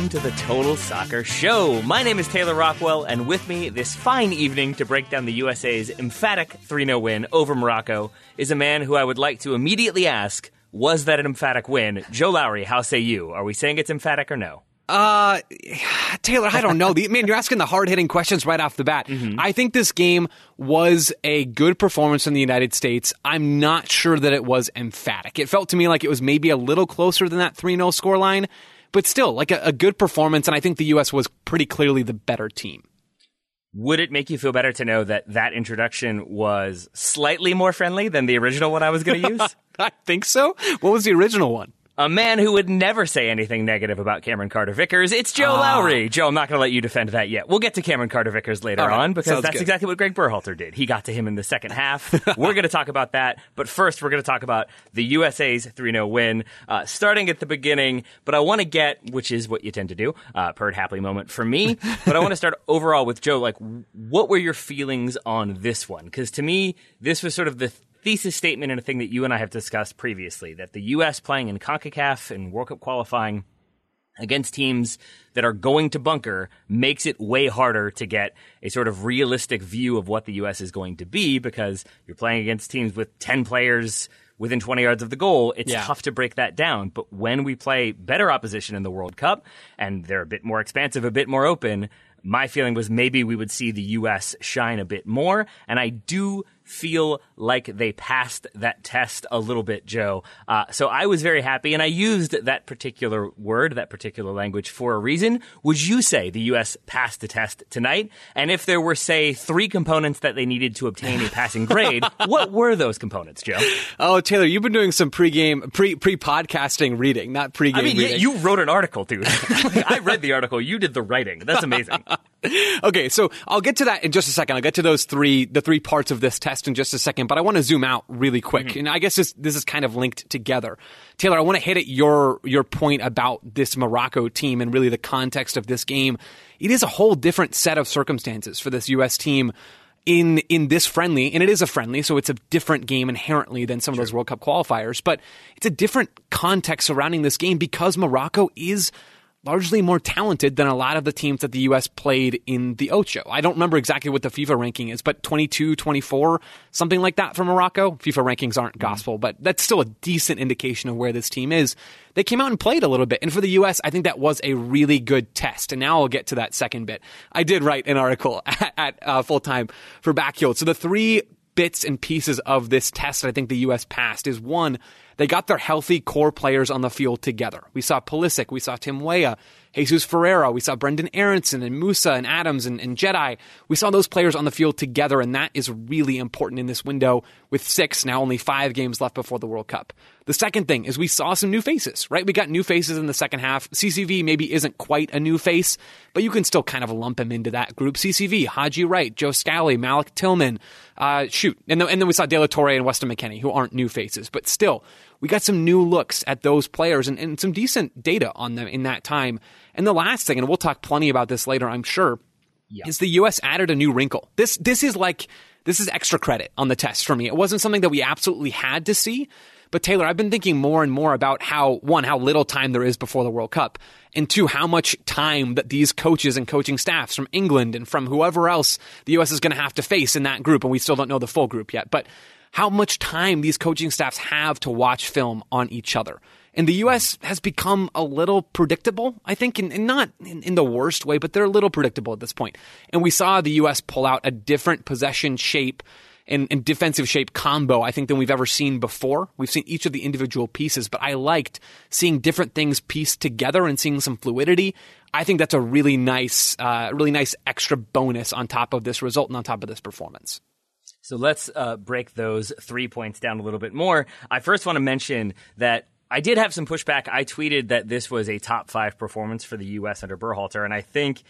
Welcome to the Total Soccer Show. My name is Taylor Rockwell, and with me this fine evening to break down the USA's emphatic 3 0 win over Morocco is a man who I would like to immediately ask Was that an emphatic win? Joe Lowry, how say you? Are we saying it's emphatic or no? Uh, Taylor, I don't know. Man, you're asking the hard hitting questions right off the bat. I think this game was a good performance in the United States. I'm not sure that it was emphatic. It felt to me like it was maybe a little closer than that 3 0 scoreline, but still, like a, a good performance. And I think the U.S. was pretty clearly the better team. Would it make you feel better to know that that introduction was slightly more friendly than the original one I was going to use? I think so. What was the original one? A man who would never say anything negative about Cameron Carter Vickers. It's Joe Lowry. Joe, I'm not going to let you defend that yet. We'll get to Cameron Carter Vickers later right. on because Sounds that's good. exactly what Greg Berhalter did. He got to him in the second half. we're going to talk about that. But first, we're going to talk about the USA's 3 0 win, uh, starting at the beginning. But I want to get, which is what you tend to do, uh, purred happily moment for me. but I want to start overall with Joe. Like, what were your feelings on this one? Because to me, this was sort of the thesis statement and a thing that you and I have discussed previously that the U.S. playing in CONCACAF and World Cup qualifying against teams that are going to bunker makes it way harder to get a sort of realistic view of what the U.S. is going to be because you're playing against teams with 10 players within 20 yards of the goal. It's Yeah. tough to break that down. But when we play better opposition in the World Cup and they're a bit more expansive, a bit more open, my feeling was maybe we would see the U.S. shine a bit more. And I do feel like they passed that test a little bit, Joe. Uh, so I was very happy, and I used that particular word, that particular language for a reason. Would you say the U.S. passed the test tonight? And if there were, say, three components that they needed to obtain a passing grade, what were those components, Joe? Oh, Taylor, you've been doing some pregame, pre pre podcasting reading, not pregame I mean, reading. you wrote an article, dude. I read the article. You did the writing. That's amazing. okay, so I'll get to that in just a second. I'll get to those three, the three parts of this test in just a second, but I want to zoom out really quick. Mm-hmm. And I guess this, this is kind of linked together. Taylor, I want to hit at your, your point about this Morocco team and really the context of this game. It is a whole different set of circumstances for this U.S. team in in this friendly, and it is a friendly, so it's a different game inherently than some of those World Cup qualifiers. But it's a different context surrounding this game because Morocco is largely more talented than a lot of the teams that the U.S. played in the Ocho. I don't remember exactly what the FIFA ranking is, but 22, 24, something like that for Morocco. FIFA rankings aren't gospel, but that's still a decent indication of where this team is. They came out and played a little bit. And for the U.S., I think that was a really good test. And now I'll get to that second bit. I did write an article at, at uh, full time for Backfield. So the three bits and pieces of this test that I think the U.S. passed is one, they got their healthy core players on the field together. We saw Pulisic, we saw Tim Weah, Jesus Ferreira, we saw Brenden Aaronson and Musah and Adams and, and Jedi. We saw those players on the field together, and that is really important in this window with six, now only five games left before the World Cup. The second thing is we saw some new faces, right? We got new faces in the second half. CCV maybe isn't quite a new face, but you can still kind of lump him into that group. CCV, Haji Wright, Joe Scally, Malik Tillman, Uh, shoot, and then, and then we saw De La Torre and Weston McKennie, who aren't new faces, but still, we got some new looks at those players and, and some decent data on them in that time. And the last thing, and we'll talk plenty about this later, I'm sure, yeah. is the U.S. added a new wrinkle. This this is like this is extra credit on the test for me. It wasn't something that we absolutely had to see. But Taylor, I've been thinking more and more about how, one, how little time there is before the World Cup, and two, how much time that these coaches and coaching staffs from England and from whoever else the U.S. is going to have to face in that group, and we still don't know the full group yet, but how much time these coaching staffs have to watch film on each other. And the U.S. has become a little predictable, I think, and, not in, in, the worst way, but they're a little predictable at this point. And we saw the U.S. pull out a different possession shape and, and, defensive shape combo, I think, than we've ever seen before. We've seen each of the individual pieces, but I liked seeing different things pieced together and seeing some fluidity. I think that's a really nice, uh, really nice extra bonus on top of this result and on top of this performance. So let's uh, break those three points down a little bit more. I first want to mention that I did have some pushback. I tweeted that this was a top five performance for the U.S. under Berhalter, and I think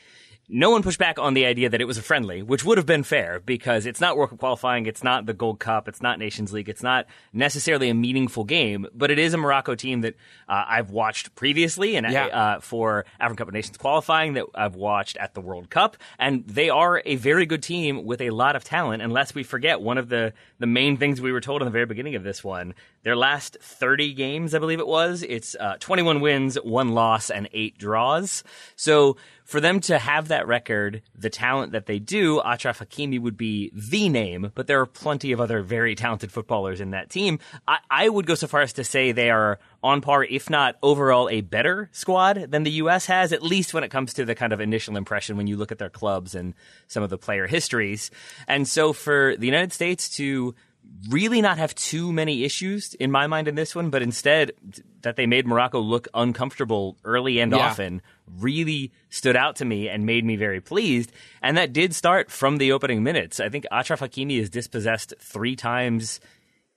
no one pushed back on the idea that it was a friendly, which would have been fair because it's not World Cup qualifying, it's not the Gold Cup, it's not Nations League, it's not necessarily a meaningful game, but it is a Morocco team that uh, I've watched previously and yeah. uh, for African Cup of Nations qualifying that I've watched at the World Cup, and they are a very good team with a lot of talent. Unless we forget one of the the main things we were told in the very beginning of this one, their last 30 games, I believe it was, it's uh, 21 wins, one loss, and eight draws. So for them to have that record, the talent that they do, Achraf Hakimi would be the name, but there are plenty of other very talented footballers in that team. I, I would go so far as to say they are on par, if not overall a better squad than the U.S. has, at least when it comes to the kind of initial impression when you look at their clubs and some of the player histories. And so for the United States to really not have too many issues in my mind in this one, but instead that they made Morocco look uncomfortable early and yeah. often really stood out to me and made me very pleased. And that did start from the opening minutes. I think Achraf Hakimi is dispossessed three times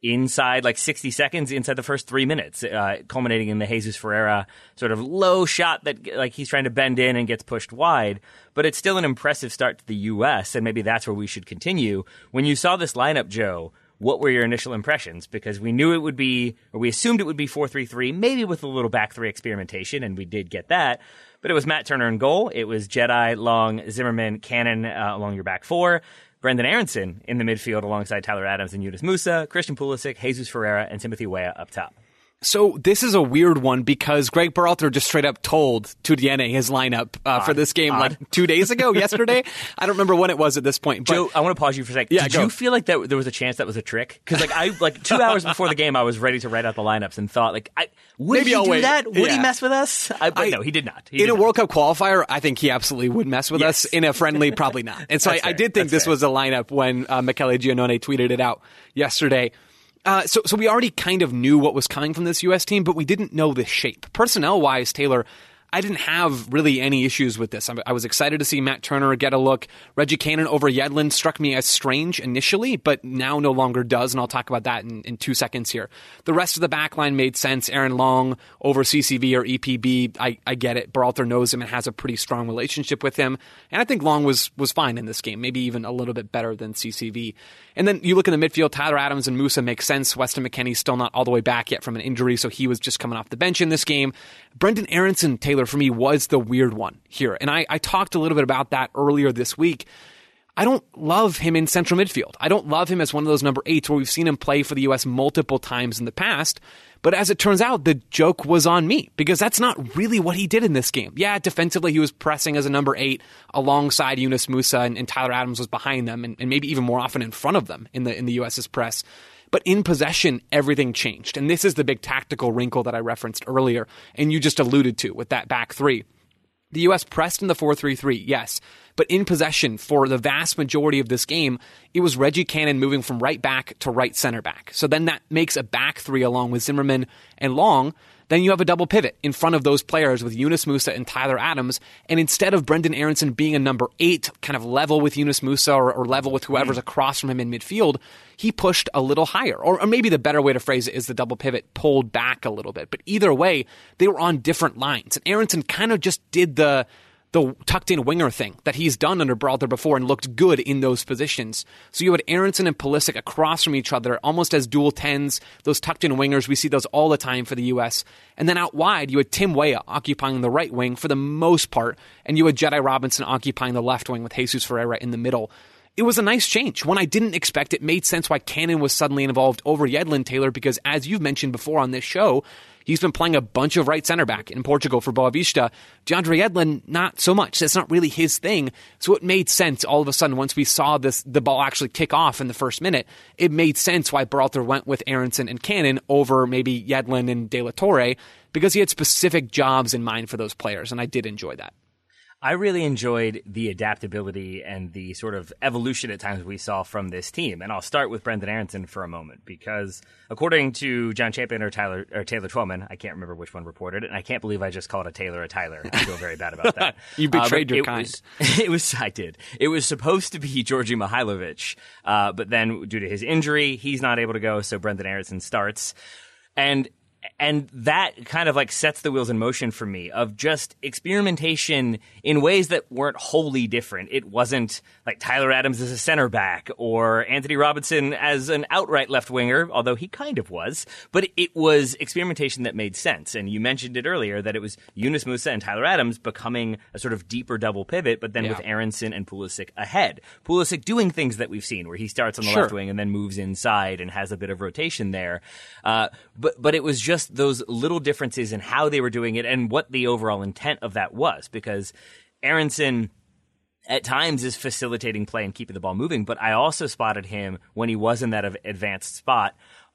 inside like 60 seconds inside the first three minutes, uh, culminating in the Jesus Ferreira sort of low shot that like he's trying to bend in and gets pushed wide. But it's still an impressive start to the U.S. and maybe that's where we should continue. When you saw this lineup, Joe, what were your initial impressions? Because we knew it would be, or we assumed it would be 4 3 3, maybe with a little back three experimentation, and we did get that. But it was Matt Turner in goal. It was Jedi, Long, Zimmerman, Cannon uh, along your back four. Brenden Aaronson in the midfield alongside Tyler Adams and Yunus Musah, Christian Pulisic, Jesus Ferreira, and Timothy Weah up top. So this is a weird one because Greg Berhalter just straight up told Tudiene his lineup uh, for this game odd. like two days ago, yesterday. I don't remember when it was at this point. But, Joe, I want to pause you for a second. Yeah, Did go. you feel like that there was a chance that was a trick? Because like I like two hours before the game, I was ready to write out the lineups and thought like, I, would Maybe he I'll do wait. that? Would yeah. he mess with us? I, but I, no, he did not. He in did a not. World Cup qualifier, I think he absolutely would mess with yes. us. In a friendly, probably not. And so I, I, did think That's this fair. was a lineup when uh, Michele Giannone tweeted it out yesterday. Uh, so, so we already kind of knew what was coming from this U.S. team, but we didn't know the shape. Personnel wise, Taylor, I didn't have really any issues with this. I was excited to see Matt Turner get a look. Reggie Cannon over Yedlin struck me as strange initially, but now no longer does, and I'll talk about that in, in two seconds here. The rest of the back line made sense. Aaron Long over CCV or EPB, I, I get it. Berhalter knows him and has a pretty strong relationship with him, and I think Long was was fine in this game, maybe even a little bit better than CCV. And then you look in the midfield, Tyler Adams and Musah make sense. Weston McKennie's still not all the way back yet from an injury, so he was just coming off the bench in this game. Brenden Aaronson, Taylor, for me, was the weird one here. And I, I talked a little bit about that earlier this week. I don't love him in central midfield. I don't love him as one of those number eights where we've seen him play for the U.S. multiple times in the past. But as it turns out, the joke was on me because that's not really what he did in this game. Yeah, defensively, he was pressing as a number eight alongside Yunus Musah and, and Tyler Adams was behind them and, and maybe even more often in front of them in the, in the U.S.'s press. But in possession, everything changed. And this is the big tactical wrinkle that I referenced earlier and you just alluded to with that back three. The U.S. pressed in the 4 3 3, yes. But in possession for the vast majority of this game, it was Reggie Cannon moving from right back to right center back. So then that makes a back three along with Zimmerman and Long then you have a double pivot in front of those players with Yunus Musah and Tyler Adams. And instead of Brenden Aaronson being a number eight, kind of level with Yunus Musah or, or level with whoever's mm. across from him in midfield, he pushed a little higher. Or, or, maybe the better way to phrase it is the double pivot pulled back a little bit. But either way, they were on different lines. And Aaronson kind of just did the the tucked in winger thing that he's done under Berhalter before and looked good in those positions. So you had Aaronson and Pulisic across from each other, almost as dual tens, those tucked in wingers. We see those all the time for the U.S. And then out wide, you had Tim Weah occupying the right wing for the most part, and you had Jedi Robinson occupying the left wing with Jesus Ferreira in the middle. It was a nice change. When I didn't expect it, made sense why Cannon was suddenly involved over Yedlin Taylor because, as you've mentioned before on this show, He's been playing a bunch of right center back in Portugal for Boavista. DeAndre Yedlin, not so much. That's not really his thing. So it made sense all of a sudden once we saw this the ball actually kick off in the first minute. It made sense why Berhalter went with Aaronson and Cannon over maybe Yedlin and De La Torre because he had specific jobs in mind for those players, and I did enjoy that. I really enjoyed the adaptability and the sort of evolution at times we saw from this team. And I'll start with Brenden Aaronson for a moment because according to John Champion or Tyler or Taylor Twellman, I can't remember which one reported it, and I can't believe I just called a Taylor a Tyler. I feel very bad about that. you betrayed uh, your kind. Was, it was I did. It was supposed to be Djordje Mihailovic, uh, but then due to his injury, he's not able to go, so Brenden Aaronson starts. And and that kind of like sets the wheels in motion for me of just experimentation in ways that weren't wholly different. It wasn't like Tyler Adams as a center back or Antonee Robinson as an outright left winger, although he kind of was, but it was experimentation that made sense. And you mentioned it earlier that it was Yunus Musah and Tyler Adams becoming a sort of deeper double pivot, but then yeah. with Aaronson and Pulisic ahead. Pulisic doing things that we've seen where he starts on the sure. left wing and then moves inside and has a bit of rotation there. Uh, but, but it was just just those little differences in how they were doing it and what the overall intent of that was. Because Aaronson at times is facilitating play and keeping the ball moving, but I also spotted him when he was in that advanced spot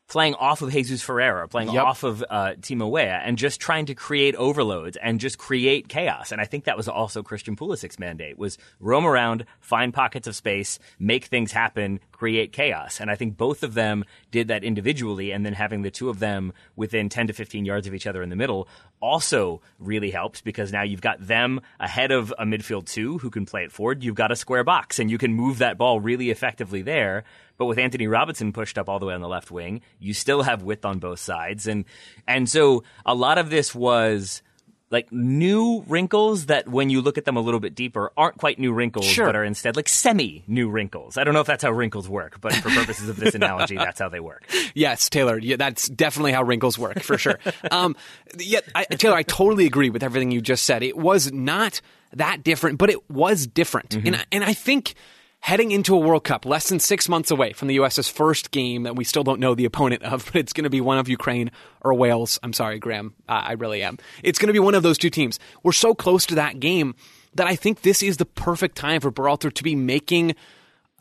playing off of Jesus Ferreira, playing yep. off of uh, Timo Weah, and just trying to create overloads and just create chaos. And I think that was also Christian Pulisic's mandate: was roam around, find pockets of space, make things happen, create chaos. And I think both of them did that individually, and then having the two of them within 10 to 15 yards of each other in the middle also really helps because now you've got them ahead of a midfield two who can play it forward. You've got a square box, and you can move that ball really effectively there but with Antonee Robinson pushed up all the way on the left wing, you still have width on both sides. And, and so a lot of this was like new wrinkles that when you look at them a little bit deeper aren't quite new wrinkles, sure. but are instead like semi new wrinkles. I don't know if that's how wrinkles work, but for purposes of this analogy, that's how they work. Yes, Taylor, yeah, that's definitely how wrinkles work for sure. um, yeah, I, Taylor, I totally agree with everything you just said. It was not that different, but it was different, mm-hmm. and and I think heading into a World Cup, less than six months away from the U.S.'s first game that we still don't know the opponent of, but it's going to be one of Ukraine or Wales. I'm sorry, Graham. Uh, I really am. It's going to be one of those two teams. We're so close to that game that I think this is the perfect time for Berhalter to be making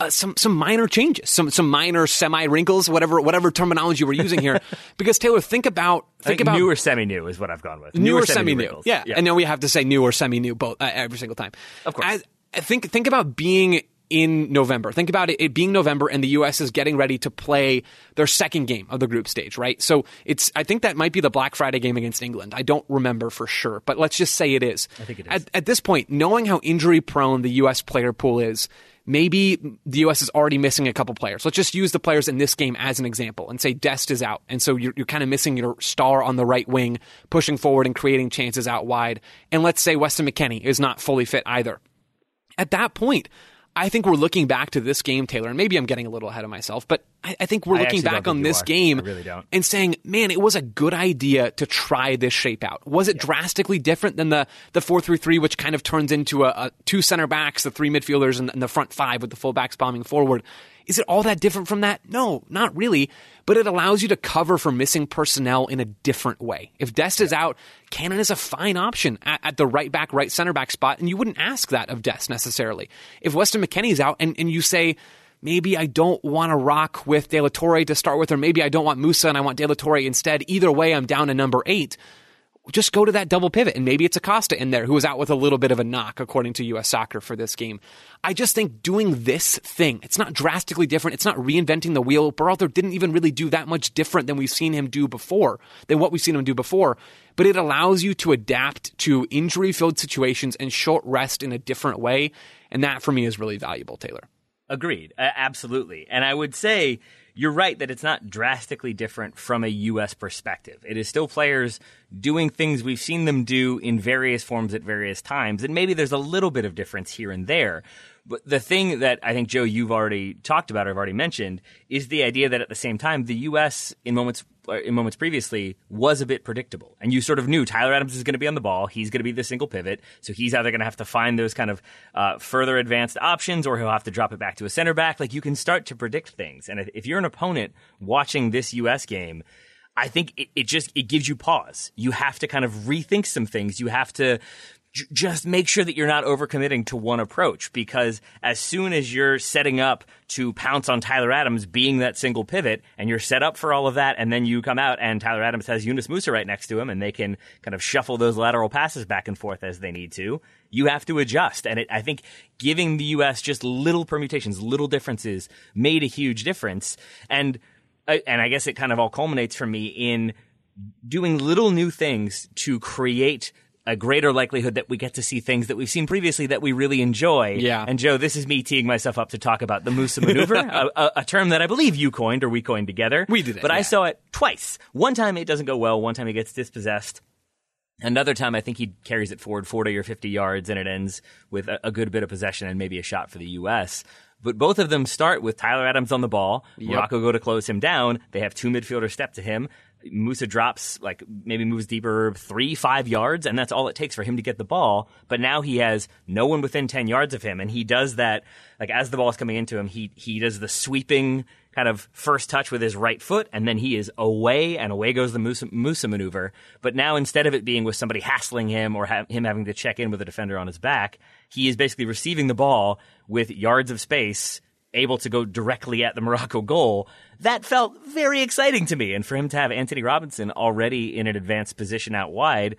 uh, some some minor changes, some some minor semi wrinkles, whatever whatever terminology we're using here. because Taylor, think about think, think about new or semi new is what I've gone with. New, or semi new, yeah. yeah. And then we have to say new or semi new both uh, every single time. Of course. I think think about being in November. Think about it, it being November and the U.S. is getting ready to play their second game of the group stage, right? So it's, I think that might be the Black Friday game against England. I don't remember for sure, but let's just say it is. I think it is. At, at this point, knowing how injury prone the U.S. player pool is, maybe the U.S. is already missing a couple players. Let's just use the players in this game as an example and say Dest is out. And so you're, you're kind of missing your star on the right wing, pushing forward and creating chances out wide. And let's say Weston McKennie is not fully fit either. At that point, I think we're looking back to this game, Taylor, and maybe I'm getting a little ahead of myself, but I, I think we're looking back on this game really and saying, man, it was a good idea to try this shape out. Was it yeah. drastically different than the the 4 through 3, which kind of turns into a, a two center backs, the three midfielders, and, and the front five with the fullbacks bombing forward? Is it all that different from that? No, not really. But it allows you to cover for missing personnel in a different way. If Dest is out, Cannon is a fine option at, at, the right back, right center back spot, and you wouldn't ask that of Dest necessarily. If Weston McKennie's out and, and you say, maybe I don't want to rock with De La Torre to start with, or maybe I don't want Musah and I want De La Torre instead. Either way, I'm down to number eight just go to that double pivot. And maybe it's Acosta in there who was out with a little bit of a knock, according to US Soccer for this game. I just think doing this thing, it's not drastically different. It's not reinventing the wheel. Berhalter didn't even really do that much different than we've seen him do before, than what we've seen him do before. But it allows you to adapt to injury filled situations and short rest in a different way. And that for me is really valuable, Taylor. Agreed. Uh, absolutely. And I would say, you're right that it's not drastically different from a U.S. perspective. It is still players doing things we've seen them do in various forms at various times, and maybe there's a little bit of difference here and there. But the thing that I think, Joe, you've already talked about, or I've already mentioned, is the idea that at the same time, the U.S. in moments in moments previously was a bit predictable, and you sort of knew Tyler Adams is going to be on the ball. He's going to be the single pivot, so he's either going to have to find those kind of uh, further advanced options, or he'll have to drop it back to a center back. Like you can start to predict things, and if you're an opponent watching this U.S. game. I think it, it just it gives you pause. You have to kind of rethink some things. You have to just make sure that you're not overcommitting to one approach because as soon as you're setting up to pounce on Tyler Adams being that single pivot and you're set up for all of that and then you come out and Tyler Adams has Yunus Musah right next to him and they can kind of shuffle those lateral passes back and forth as they need to, you have to adjust. And it, I think giving the U.S. just little permutations, little differences made a huge difference. And, uh, and I guess it kind of all culminates for me in doing little new things to create a greater likelihood that we get to see things that we've seen previously that we really enjoy. Yeah. And Joe, this is me teeing myself up to talk about the Musah maneuver, a, a, a, term that I believe you coined or we coined together. We did it. But yeah. I saw it twice. One time it doesn't go well. One time he gets dispossessed. Another time, I think he carries it forward 40 or 50 yards and it ends with a, a good bit of possession and maybe a shot for the U.S. But both of them start with Tyler Adams on the ball. Yep. Morocco go to close him down. They have two midfielders step to him. Musah drops, like maybe moves deeper three, five yards, and that's all it takes for him to get the ball. But now he has no one within 10 yards of him, and he does that, like as the ball is coming into him, he, he does the sweeping kind of first touch with his right foot, and then he is away, and away goes the Musah, Musah maneuver. But now instead of it being with somebody hassling him or ha- him having to check in with a defender on his back, he is basically receiving the ball with yards of space able to go directly at the Morocco goal. That felt very exciting to me. And for him to have Antonee Robinson already in an advanced position out wide,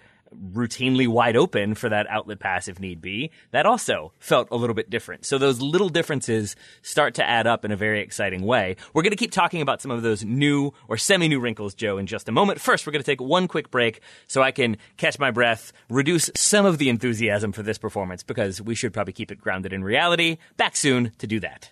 routinely wide open for that outlet pass if need be, that also felt a little bit different. So those little differences start to add up in a very exciting way. We're going to keep talking about some of those new or semi new wrinkles, Joe, in just a moment. First, we're going to take one quick break so I can catch my breath, reduce some of the enthusiasm for this performance because we should probably keep it grounded in reality. Back soon to do that.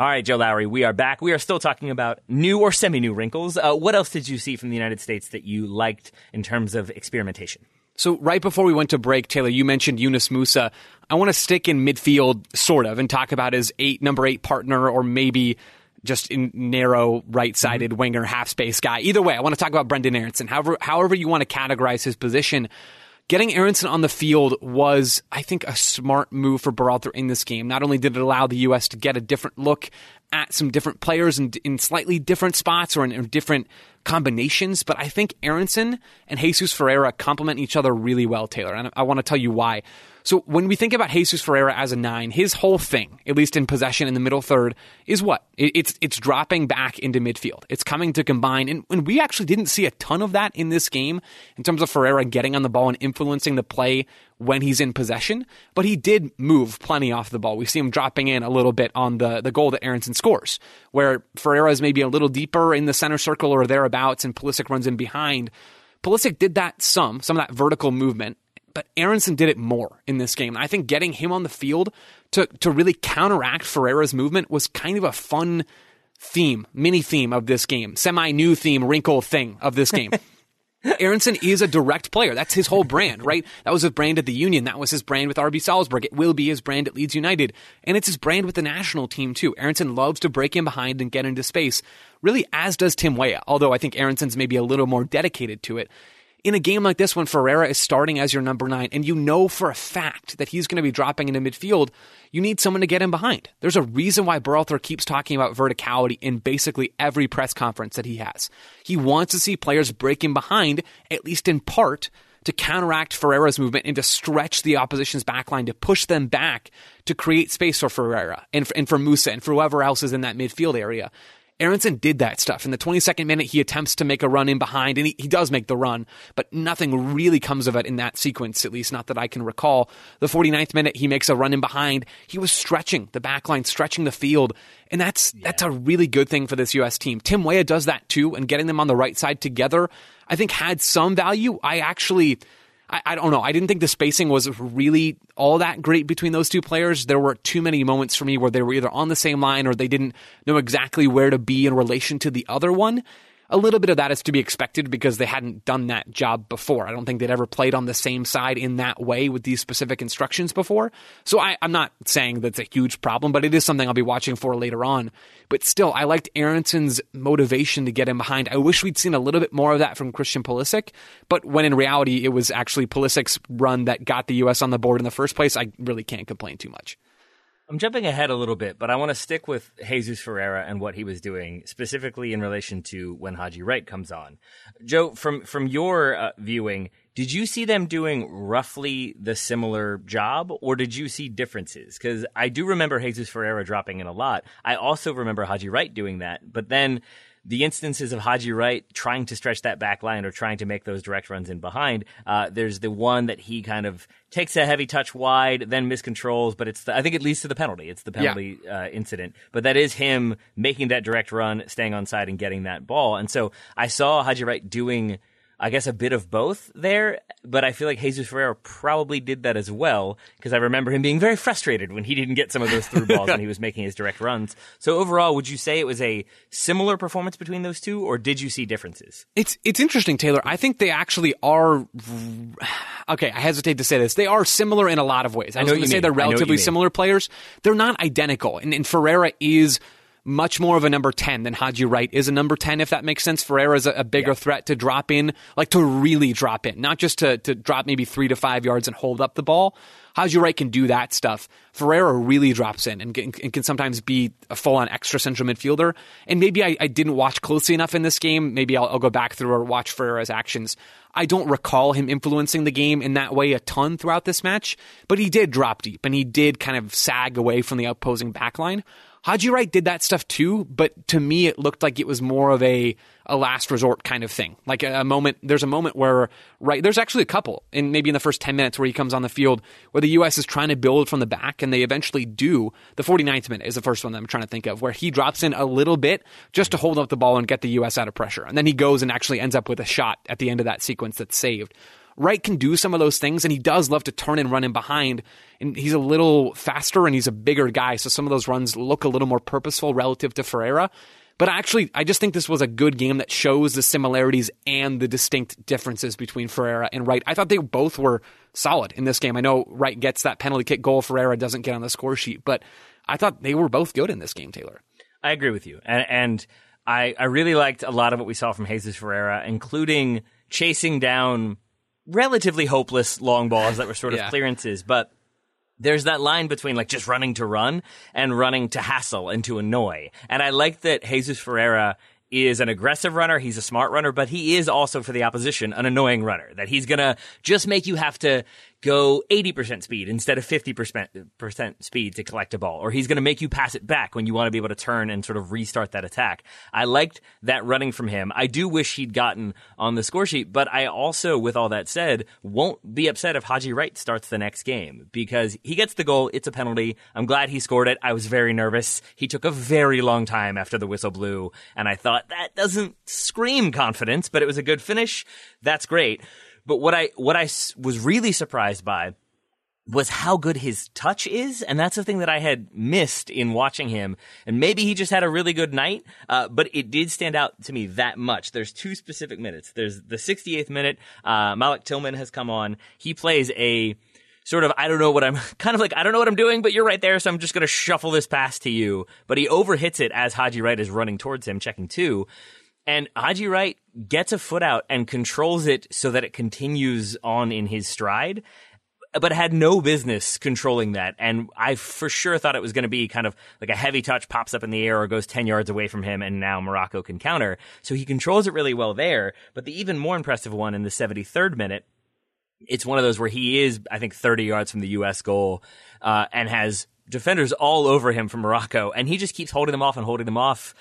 All right, Joe Lowry, we are back. We are still talking about new or semi new wrinkles. Uh, what else did you see from the United States that you liked in terms of experimentation? So right before we went to break, Taylor, you mentioned Yunus Musah. I want to stick in midfield, sort of, and talk about his eight number eight partner, or maybe just in narrow right-sided mm-hmm. winger, half space guy. Either way, I want to talk about Brenden Aaronson. However, however you want to categorize his position. Getting Aaronson on the field was, I think, a smart move for Berhalter in this game. Not only did it allow the U.S. to get a different look at some different players in, in slightly different spots or in, in different combinations, but I think Aaronson and Jesus Ferreira complement each other really well, Taylor. And I want to tell you why. So when we think about Jesus Ferreira as a nine, his whole thing, at least in possession in the middle third, is what? It's it's dropping back into midfield. It's coming to combine, and, and we actually didn't see a ton of that in this game in terms of Ferreira getting on the ball and influencing the play when he's in possession. But he did move plenty off the ball. We see him dropping in a little bit on the the goal that Aaronson scores, where Ferreira is maybe a little deeper in the center circle or thereabouts, and Pulisic runs in behind. Pulisic did that some, some of that vertical movement, but Aaronson did it more in this game. I think getting him on the field to to really counteract Ferreira's movement was kind of a fun theme, mini theme of this game, semi new theme, wrinkle thing of this game. Aaronson is a direct player. That's his whole brand, right? That was his brand at the Union. That was his brand with RB Salzburg. It will be his brand at Leeds United. And it's his brand with the national team, too. Aaronson loves to break in behind and get into space, really, as does Tim Weah, although I think Aaronson's maybe a little more dedicated to it in a game like this when Ferreira is starting as your number nine and you know for a fact that he's going to be dropping into midfield, you need someone to get him behind. There's a reason why Berhalter keeps talking about verticality in basically every press conference that he has. He wants to see players breaking behind, at least in part, to counteract Ferreira's movement and to stretch the opposition's backline, to push them back, to create space for Ferreira and, and for Musah and for whoever else is in that midfield area. Aaronson did that stuff. In the 22nd minute, he attempts to make a run in behind, and he, he does make the run, but nothing really comes of it in that sequence, at least not that I can recall. The 49th minute, he makes a run in behind. He was stretching the back line, stretching the field, and that's yeah. that's a really good thing for this U.S. team. Tim Weah does that too, and getting them on the right side together, I think had some value. I actually I, I, don't know. I didn't think the spacing was really all that great between those two players. There were too many moments for me where they were either on the same line or they didn't know exactly where to be in relation to the other one a little bit of that is to be expected because they hadn't done that job before. I don't think they'd ever played on the same side in that way with these specific instructions before. So I, am not saying that's a huge problem, but it is something I'll be watching for later on. But still, I liked Aaronson's motivation to get him behind. I wish we'd seen a little bit more of that from Christian Pulisic, but when in reality it was actually Pulisic's run that got the U.S. on the board in the first place, I really can't complain too much. I'm jumping ahead a little bit, but I want to stick with Jesus Ferreira and what he was doing, specifically in relation to when Haji Wright comes on. Joe, from from your uh, viewing, did you see them doing roughly the similar job, or did you see differences? Because I do remember Jesus Ferreira dropping in a lot. I also remember Haji Wright doing that, but then the instances of Haji Wright trying to stretch that back line or trying to make those direct runs in behind. Uh, there's the one that he kind of takes a heavy touch wide, then miscontrols, but it's the, I think it leads to the penalty. It's the penalty yeah. uh, incident, but that is him making that direct run, staying on side, and getting that ball. And so I saw Haji Wright doing I guess a bit of both there, but I feel like Jesus Ferreira probably did that as well because I remember him being very frustrated when he didn't get some of those through balls when he was making his direct runs. So overall, would you say it was a similar performance between those two, or did you see differences? It's it's interesting, Taylor. I think they actually are. Okay, I hesitate to say this. They are similar in a lot of ways. I, I know you say they're relatively similar players. They're not identical, and, and Ferreira is much more of a number 10 than Haji Wright is a number 10, if that makes sense. Ferreira is a, a bigger yeah. threat to drop in, like to really drop in, not just to, to drop maybe three to five yards and hold up the ball. Haji Wright can do that stuff. Ferreira really drops in and, and, and can sometimes be a full on extra central midfielder. And maybe I, I, didn't watch closely enough in this game. Maybe I'll, I'll go back through or watch Ferreira's actions. I don't recall him influencing the game in that way a ton throughout this match, but he did drop deep and he did kind of sag away from the opposing backline. Haji Wright did that stuff too, but to me it looked like it was more of a a last resort kind of thing. Like a, a moment, there's a moment where right there's actually a couple, and maybe in the first ten minutes where he comes on the field, where the U.S. is trying to build from the back, and they eventually do. The 49th minute is the first one that I'm trying to think of, where he drops in a little bit just to hold up the ball and get the U.S. out of pressure, and then he goes and actually ends up with a shot at the end of that sequence that's saved. Wright can do some of those things, and he does love to turn and run in behind. And he's a little faster and he's a bigger guy, so some of those runs look a little more purposeful relative to Ferreira. But actually, I just think this was a good game that shows the similarities and the distinct differences between Ferreira and Wright. I thought they both were solid in this game. I know Wright gets that penalty kick goal, Ferreira doesn't get on the score sheet, but I thought they were both good in this game, Taylor. I agree with you. And, and I, I really liked a lot of what we saw from Jesus Ferreira, including chasing down relatively hopeless long balls that were sort of yeah. clearances, but there's that line between like just running to run and running to hassle and to annoy. And I like that Jesus Ferreira is an aggressive runner. He's a smart runner, but he is also for the opposition an annoying runner. That he's gonna just make you have to go 80% speed instead of 50% speed to collect a ball, or he's going to make you pass it back when you want to be able to turn and sort of restart that attack. I liked that running from him. I do wish he'd gotten on the score sheet, but I also, with all that said, won't be upset if Haji Wright starts the next game because he gets the goal. It's a penalty. I'm glad he scored it. I was very nervous. He took a very long time after the whistle blew, and I thought that doesn't scream confidence, but it was a good finish. That's great. But what I what I was really surprised by was how good his touch is, and that's the thing that I had missed in watching him. And maybe he just had a really good night, uh, but it did stand out to me that much. There's two specific minutes. There's the 68th minute. Uh, Malik Tillman has come on. He plays a sort of I don't know what I'm kind of like I don't know what I'm doing, but you're right there, so I'm just gonna shuffle this pass to you. But he overhits it as Haji Wright is running towards him, checking two. And Haji Wright gets a foot out and controls it so that it continues on in his stride but had no business controlling that. And I for sure thought it was going to be kind of like a heavy touch pops up in the air or goes 10 yards away from him, and now Morocco can counter. So he controls it really well there. But the even more impressive one in the 73rd minute, it's one of those where he is, I think, 30 yards from the U.S. goal uh, and has defenders all over him from Morocco, and he just keeps holding them off and holding them off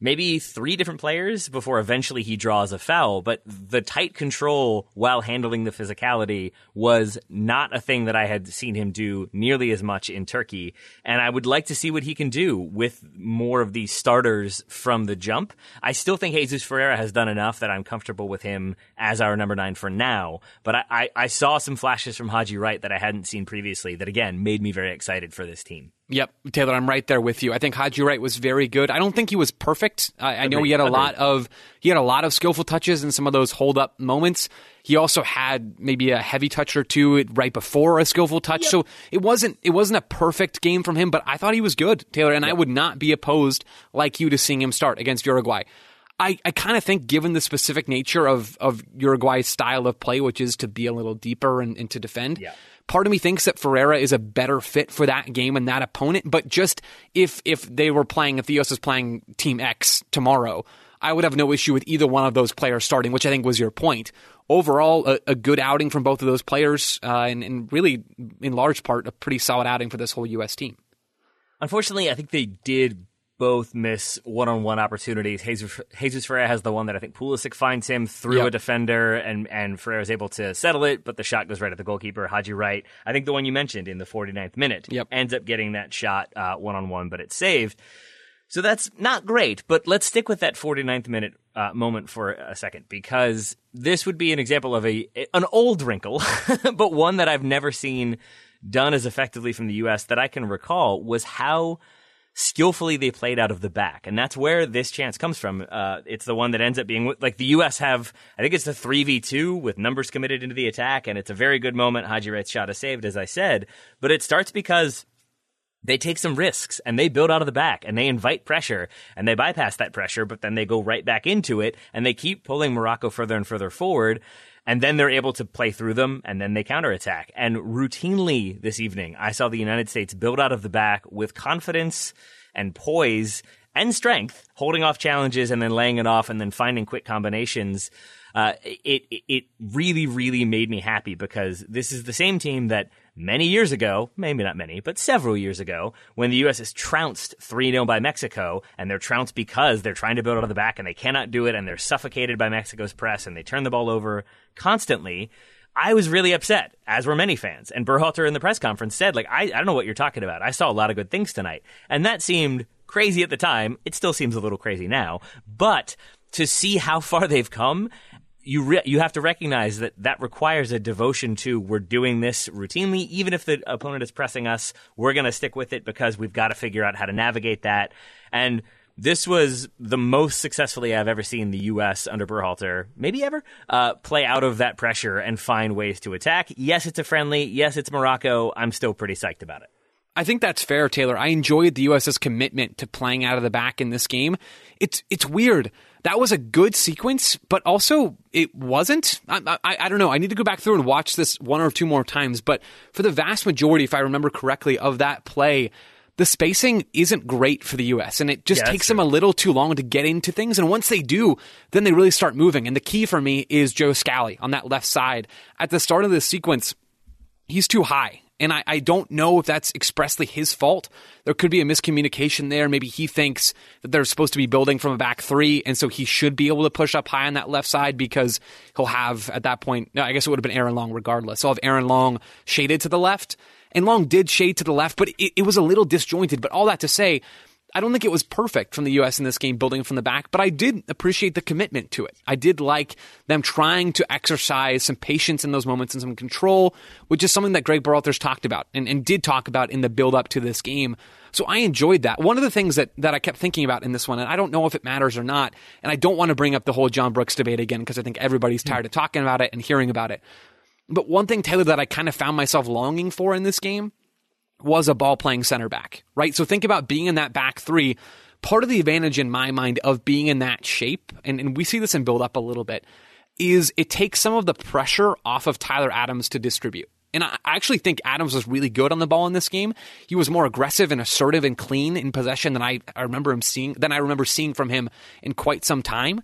maybe three different players before eventually he draws a foul. But the tight control while handling the physicality was not a thing that I had seen him do nearly as much in Turkey. And I would like to see what he can do with more of these starters from the jump. I still think Jesus Ferreira has done enough that I'm comfortable with him as our number nine for now. But I, I, I saw some flashes from Haji Wright that I hadn't seen previously that again made me very excited for this team. Yep, Taylor, I'm right there with you. I think Haji Wright was very good. I don't think he was perfect. I, I know he had a lot of he had a lot of skillful touches in some of those hold up moments. He also had maybe a heavy touch or two right before a skillful touch. Yep. So it wasn't it wasn't a perfect game from him, but I thought he was good, Taylor, and yep. I would not be opposed like you to seeing him start against Uruguay. I, I kind of think, given the specific nature of, of Uruguay's style of play, which is to be a little deeper and, and to defend, yeah. Part of me thinks that Ferreira is a better fit for that game and that opponent. But just if if they were playing, if Theos is playing Team X tomorrow, I would have no issue with either one of those players starting, which I think was your point. Overall, a, a good outing from both of those players, uh, and, and really, in large part, a pretty solid outing for this whole U.S. team. Unfortunately, I think they did both miss one-on-one opportunities. Jesus, Jesus Ferreira has the one that I think Pulisic finds him through yep. a defender, and and Ferreira is able to settle it, but the shot goes right at the goalkeeper, Haji Wright. I think the one you mentioned in the 49th minute yep. ends up getting that shot uh, one-on-one, but it's saved. So that's not great, but let's stick with that 49th minute uh, moment for a second because this would be an example of a an old wrinkle, but one that I've never seen done as effectively from the U.S. that I can recall was how skillfully they played out of the back. And that's where this chance comes from. Uh, it's the one that ends up being like the U.S. have, I think it's the 3v2 with numbers committed into the attack. And it's a very good moment. Haji Wright's shot is saved, as I said. But it starts because they take some risks and they build out of the back and they invite pressure and they bypass that pressure, but then they go right back into it and they keep pulling Morocco further and further forward and then they're able to play through them and then they counterattack. And routinely this evening, I saw the United States build out of the back with confidence and poise and strength, holding off challenges and then laying it off and then finding quick combinations. Uh, it, it really, really made me happy because this is the same team that many years ago, maybe not many, but several years ago, when the U.S. is trounced 3 0 by Mexico, and they're trounced because they're trying to build out of the back and they cannot do it, and they're suffocated by Mexico's press, and they turn the ball over constantly. I was really upset, as were many fans. And Berhalter in the press conference said, like, I, I don't know what you're talking about. I saw a lot of good things tonight. And that seemed crazy at the time. It still seems a little crazy now. But to see how far they've come you re- you have to recognize that that requires a devotion to we're doing this routinely even if the opponent is pressing us we're going to stick with it because we've got to figure out how to navigate that and this was the most successfully I've ever seen the U.S. under Berhalter, maybe ever, uh, play out of that pressure and find ways to attack. Yes, it's a friendly. Yes, it's Morocco. I'm still pretty psyched about it. I think that's fair, Taylor. I enjoyed the US's commitment to playing out of the back in this game. It's it's weird. That was a good sequence, but also it wasn't. I, I, I, don't know. I need to go back through and watch this one or two more times. But for the vast majority, if I remember correctly, of that play, the spacing isn't great for the U.S. and it just yeah, takes them a little too long to get into things. And once they do, then they really start moving. And the key for me is Joe Scally on that left side. At the start of this sequence, he's too high. And I, I don't know if that's expressly his fault. There could be a miscommunication there. Maybe he thinks that they're supposed to be building from a back three, and so he should be able to push up high on that left side because he'll have at that point. No, I guess it would have been Aaron Long regardless. So I'll have Aaron Long shaded to the left, and Long did shade to the left, but it, it was a little disjointed. But all that to say, I don't think it was perfect from the U.S. in this game, building from the back, but I did appreciate the commitment to it. I did like them trying to exercise some patience in those moments and some control, which is something that Greg Berhalter's talked about and, and did talk about in the build up to this game. So I enjoyed that. One of the things that, that I kept thinking about in this one, and I don't know if it matters or not, and I don't want to bring up the whole John Brooks debate again because I think everybody's hmm. tired of talking about it and hearing about it. But one thing, Taylor, that I kind of found myself longing for in this game was a ball playing center back, right? So think about being in that back three. Part of the advantage in my mind of being in that shape, and, and we see this in build up a little bit, is it takes some of the pressure off of Tyler Adams to distribute. And I actually think Adams was really good on the ball in this game. He was more aggressive and assertive and clean in possession than I, I remember him seeing than I remember seeing from him in quite some time.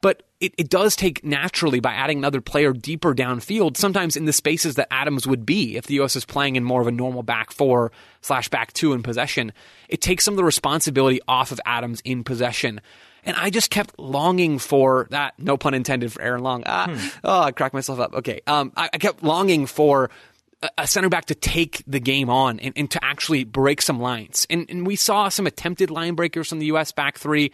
But it, it does take naturally by adding another player deeper downfield, sometimes in the spaces that Adams would be if the US is playing in more of a normal back four slash back two in possession. It takes some of the responsibility off of Adams in possession. And I just kept longing for that. No pun intended for Aaron Long. Ah, hmm. Oh, I cracked myself up. Okay. Um, I, I kept longing for a center back to take the game on and, and to actually break some lines. And, and, we saw some attempted line breakers from the U.S. back three.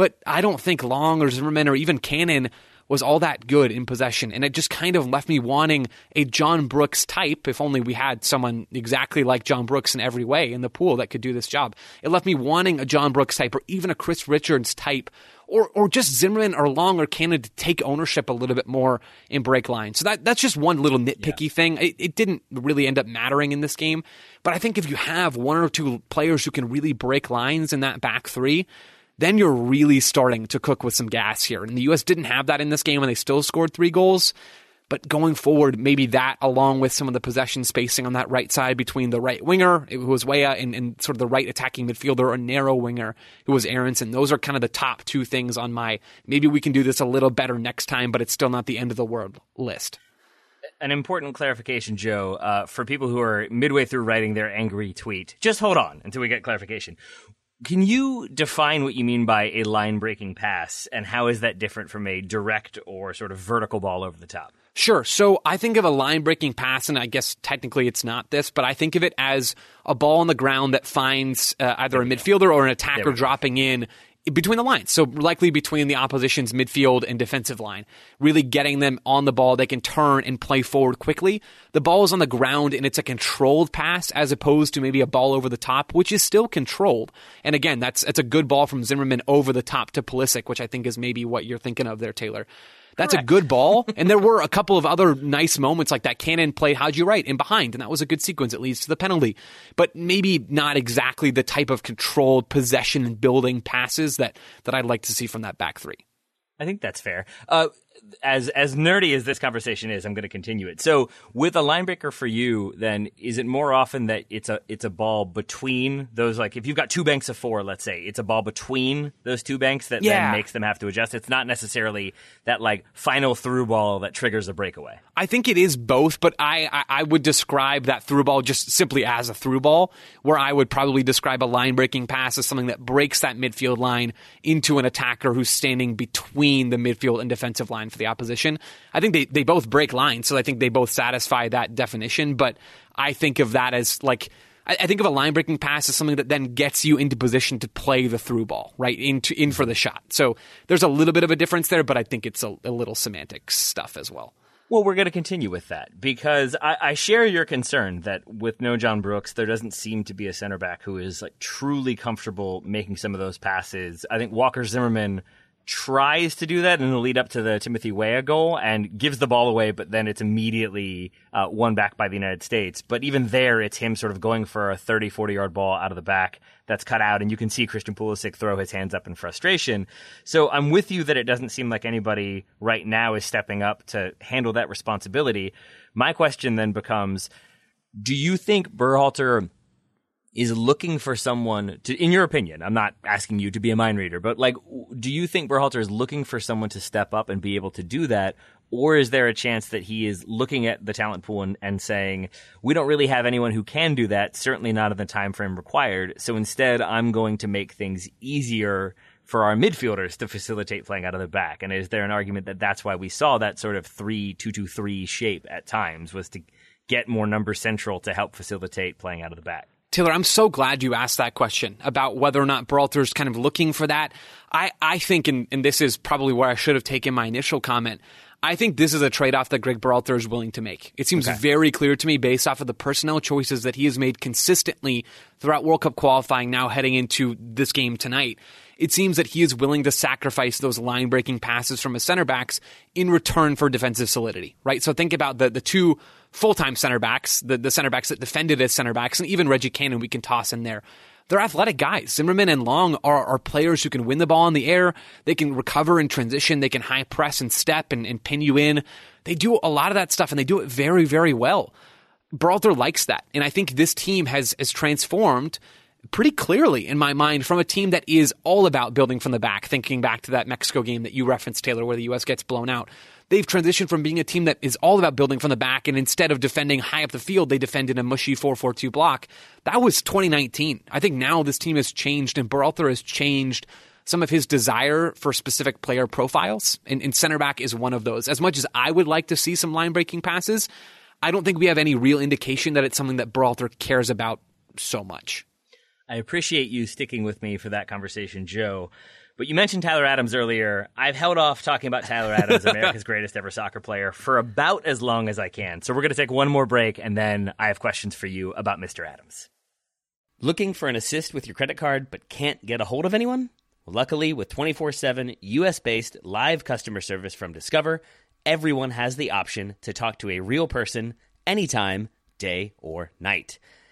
But I don't think Long or Zimmerman or even Cannon was all that good in possession. And it just kind of left me wanting a John Brooks type, if only we had someone exactly like John Brooks in every way in the pool that could do this job. It left me wanting a John Brooks type or even a Chris Richards type or or just Zimmerman or Long or Cannon to take ownership a little bit more in break line. So that that's just one little nitpicky yeah. thing. It, it, didn't really end up mattering in this game, but I think if you have one or two players who can really break lines in that back three, then you're really starting to cook with some gas here. And the U.S. didn't have that in this game, and they still scored three goals. But going forward, maybe that, along with some of the possession spacing on that right side between the right winger, who was Weah, and, and sort of the right attacking midfielder, a narrow winger, who was Aaronson. Those are kind of the top two things on my maybe we can do this a little better next time, but it's still not the end of the world list an important clarification, Joe, uh, for people who are midway through writing their angry tweet. Just hold on until we get clarification. Can you define what you mean by a line breaking pass and how is that different from a direct or sort of vertical ball over the top? Sure. So I think of a line breaking pass, and I guess technically it's not this, but I think of it as a ball on the ground that finds uh, either a midfielder or an attacker dropping in between the lines. So likely between the opposition's midfield and defensive line, really getting them on the ball. They can turn and play forward quickly. The ball is on the ground and it's a controlled pass as opposed to maybe a ball over the top, which is still controlled. And again, that's, that's a good ball from Zimmerman over the top to Pulisic, which I think is maybe what you're thinking of there, Taylor. That's Correct. a good ball. and there were a couple of other nice moments like that. Cannon played Haji Wright in behind, and that was a good sequence. It leads to the penalty. But maybe not exactly the type of controlled possession and building passes that, that I'd like to see from that back three. I think that's fair. Uh, as as nerdy as this conversation is, I'm going to continue it. So, with a linebacker for you, then is it more often that it's a it's a ball between those? Like, if you've got two banks of four, let's say, it's a ball between those two banks that yeah. then makes them have to adjust. It's not necessarily that like final through ball that triggers a breakaway. I think it is both, but I I, I would describe that through ball just simply as a through ball, where I would probably describe a line breaking pass as something that breaks that midfield line into an attacker who's standing between the midfield and defensive line for the opposition. I think they, they both break lines, so I think they both satisfy that definition. But I think of that as like I, think of a line breaking pass as something that then gets you into position to play the through ball, right? Into in for the shot. So there's a little bit of a difference there, but I think it's a, a little semantic stuff as well. Well, we're going to continue with that because I, I, share your concern that with no John Brooks, there doesn't seem to be a center back who is like truly comfortable making some of those passes. I think Walker Zimmerman tries to do that in the lead up to the Timothy Weah goal and gives the ball away, but then it's immediately uh, won back by the United States. But even there, it's him sort of going for a 30, 40 yard ball out of the back that's cut out, and you can see Christian Pulisic throw his hands up in frustration. So I'm with you that it doesn't seem like anybody right now is stepping up to handle that responsibility. My question then becomes, do you think Berhalter is looking for someone to, in your opinion, I'm not asking you to be a mind reader, but like, do you think Berhalter is looking for someone to step up and be able to do that? Or is there a chance that he is looking at the talent pool and, and saying, we don't really have anyone who can do that, certainly not in the time frame required. So instead, I'm going to make things easier for our midfielders to facilitate playing out of the back. And is there an argument that that's why we saw that sort of three two two three shape at times was to get more number central to help facilitate playing out of the back? Taylor, I'm so glad you asked that question about whether or not Berhalter's kind of looking for that. I, I think, and, and this is probably where I should have taken my initial comment. I think this is a trade off that Greg Berhalter is willing to make. It seems okay. very clear to me based off of the personnel choices that he has made consistently throughout World Cup qualifying, now heading into this game tonight. It seems that he is willing to sacrifice those line breaking passes from his center backs in return for defensive solidity, right? So think about the, the two full time center backs, the, the center backs that defended as center backs, and even Reggie Cannon we can toss in there they're athletic guys. Zimmerman and Long are, are players who can win the ball in the air. They can recover and transition. They can high press and step and, and pin you in. They do a lot of that stuff and they do it very, very well. Berhalter likes that. And I think this team has, has transformed pretty clearly in my mind from a team that is all about building from the back, thinking back to that Mexico game that you referenced, Taylor, where the U.S. gets blown out they've transitioned from being a team that is all about building from the back and instead of defending high up the field, they defend in a mushy 4-4-2 block. That was 2019. I think now this team has changed and Berhalter has changed some of his desire for specific player profiles, and, and center back is one of those. As much as I would like to see some line breaking passes, I don't think we have any real indication that it's something that Berhalter cares about so much. I appreciate you sticking with me for that conversation, Joe. But you mentioned Tyler Adams earlier. I've held off talking about Tyler Adams, America's greatest ever soccer player, for about as long as I can. So we're going to take one more break, and then I have questions for you about Mr. Adams. Looking for an assist with your credit card but can't get a hold of anyone? luckily, with 24 7 US based live customer service from Discover, everyone has the option to talk to a real person anytime, day or night.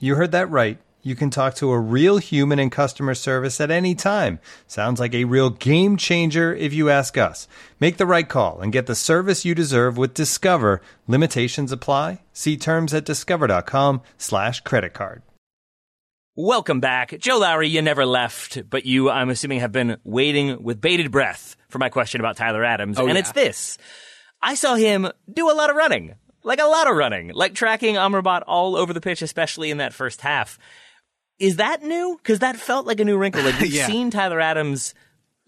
you heard that right you can talk to a real human in customer service at any time. Sounds like a real game changer if you ask us. Make the right call and get the service you deserve with Discover. Limitations apply. See terms at discover.com slash credit card. Welcome back. Joe Lowery, you never left, but you, I'm assuming, have been waiting with bated breath for my question about Tyler Adams. Oh, and yeah. it's this. I saw him do a lot of running. Like a lot of running. Like tracking Amrabat all over the pitch, especially in that first half. Is that new? Because that felt like a new wrinkle. Like we've yeah. seen Tyler Adams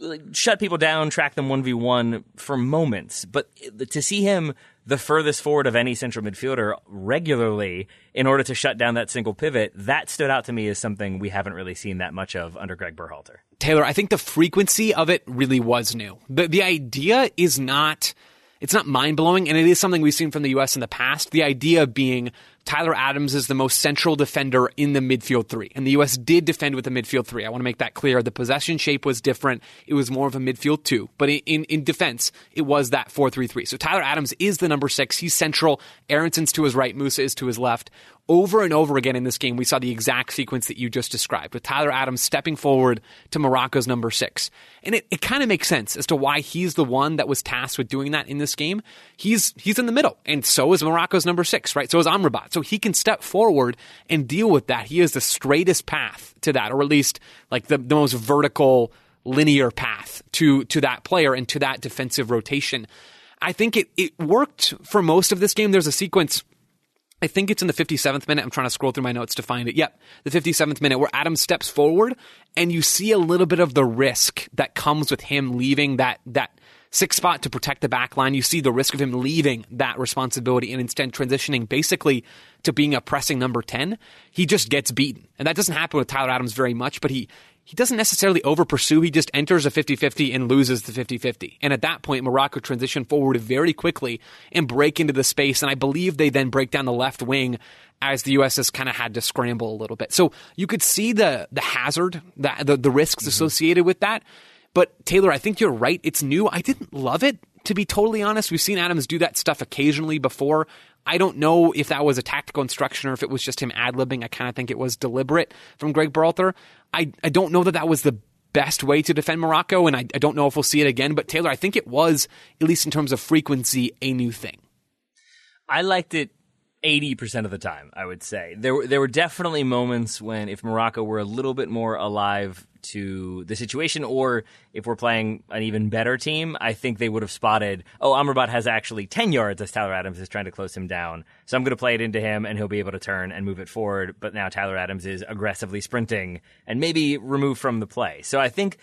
like, shut people down, track them one v one for moments, but to see him the furthest forward of any central midfielder regularly in order to shut down that single pivot, that stood out to me as something we haven't really seen that much of under Greg Berhalter. Taylor, I think the frequency of it really was new. The the idea is not it's not mind blowing, and it is something we've seen from the U.S. in the past. The idea being Tyler Adams is the most central defender in the midfield three. And the U.S. did defend with the midfield three. I want to make that clear. The possession shape was different. It was more of a midfield two. But in, in, defense, it was that 4 3 3. So Tyler Adams is the number six. He's central. Aaronson's to his right. Musah is to his left over and over again in this game, we saw the exact sequence that you just described with Tyler Adams stepping forward to Morocco's number six. And it, it kind of makes sense as to why he's the one that was tasked with doing that in this game. He's, he's in the middle. And so is Morocco's number six, right? So is Amrabat. So he can step forward and deal with that. He is the straightest path to that, or at least like the, the most vertical, linear path to, to that player and to that defensive rotation. I think it, it worked for most of this game. There's a sequence I think it's in the 57th minute. I'm trying to scroll through my notes to find it. Yep, the 57th minute where Adam steps forward and you see a little bit of the risk that comes with him leaving that that six spot to protect the back line. You see the risk of him leaving that responsibility and instead transitioning basically to being a pressing number 10. He just gets beaten. And that doesn't happen with Tyler Adams very much, but he he doesn't necessarily over pursue. He just enters a 50 50 and loses the 50 50. And at that point, Morocco transition forward very quickly and break into the space. And I believe they then break down the left wing as the U.S. has kind of had to scramble a little bit. So you could see the the hazard, the, the, the risks mm-hmm. associated with that. But Taylor, I think you're right. It's new. I didn't love it, to be totally honest. We've seen Adams do that stuff occasionally before. I don't know if that was a tactical instruction or if it was just him ad libbing. I kind of think it was deliberate from Greg Berhalter. I, I don't know that that was the best way to defend Morocco, and I, I don't know if we'll see it again. But Taylor, I think it was, at least in terms of frequency, a new thing. I liked it 80% of the time, I would say. There were, there were definitely moments when if Morocco were a little bit more alive to the situation or if we're playing an even better team, I think they would have spotted, oh, Amrabat has actually 10 yards as Tyler Adams is trying to close him down. So I'm going to play it into him and he'll be able to turn and move it forward. But now Tyler Adams is aggressively sprinting and maybe removed from the play. So I think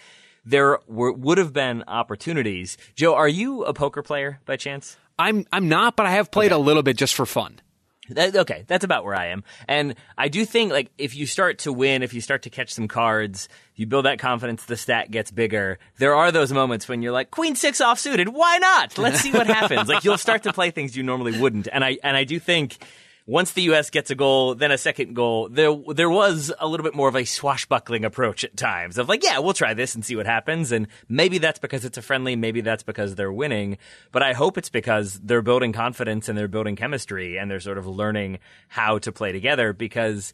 there were, would have been opportunities. Joe, are you a poker player by chance? I'm I'm not, but I have played okay. a little bit just for fun. That, okay, that's about where I am. And I do think like if you start to win, if you start to catch some cards, you build that confidence, the stat gets bigger. There are those moments when you're like, Queen six off suited, why not? Let's see what happens. like you'll start to play things you normally wouldn't. And I and I do think once the U.S. gets a goal, then a second goal, there there was a little bit more of a swashbuckling approach at times of like, yeah, we'll try this and see what happens. And maybe that's because it's a friendly, maybe that's because they're winning. But I hope it's because they're building confidence and they're building chemistry and they're sort of learning how to play together because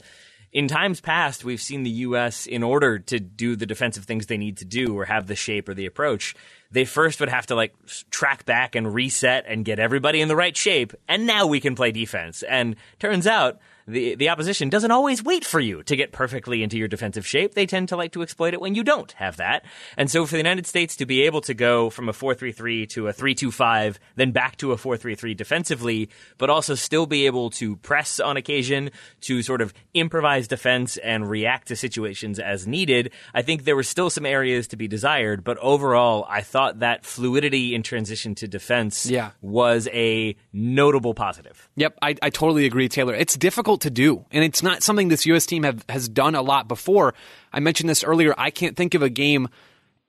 in times past, we've seen the U.S. in order to do the defensive things they need to do or have the shape or the approach, they first would have to like track back and reset and get everybody in the right shape. And now we can play defense. And turns out the the opposition doesn't always wait for you to get perfectly into your defensive shape. They tend to like to exploit it when you don't have that. And so for the United States to be able to go from a 4-3-3 to a 3-2-5, then back to a 4-3-3 defensively, but also still be able to press on occasion to sort of improvise defense and react to situations as needed, I think there were still some areas to be desired, but overall I thought that fluidity in transition to defense yeah. was a notable positive. Yep, I, I totally agree, Taylor. It's difficult to do, and it's not something this U.S. team have, has done a lot before. I mentioned this earlier. I can't think of a game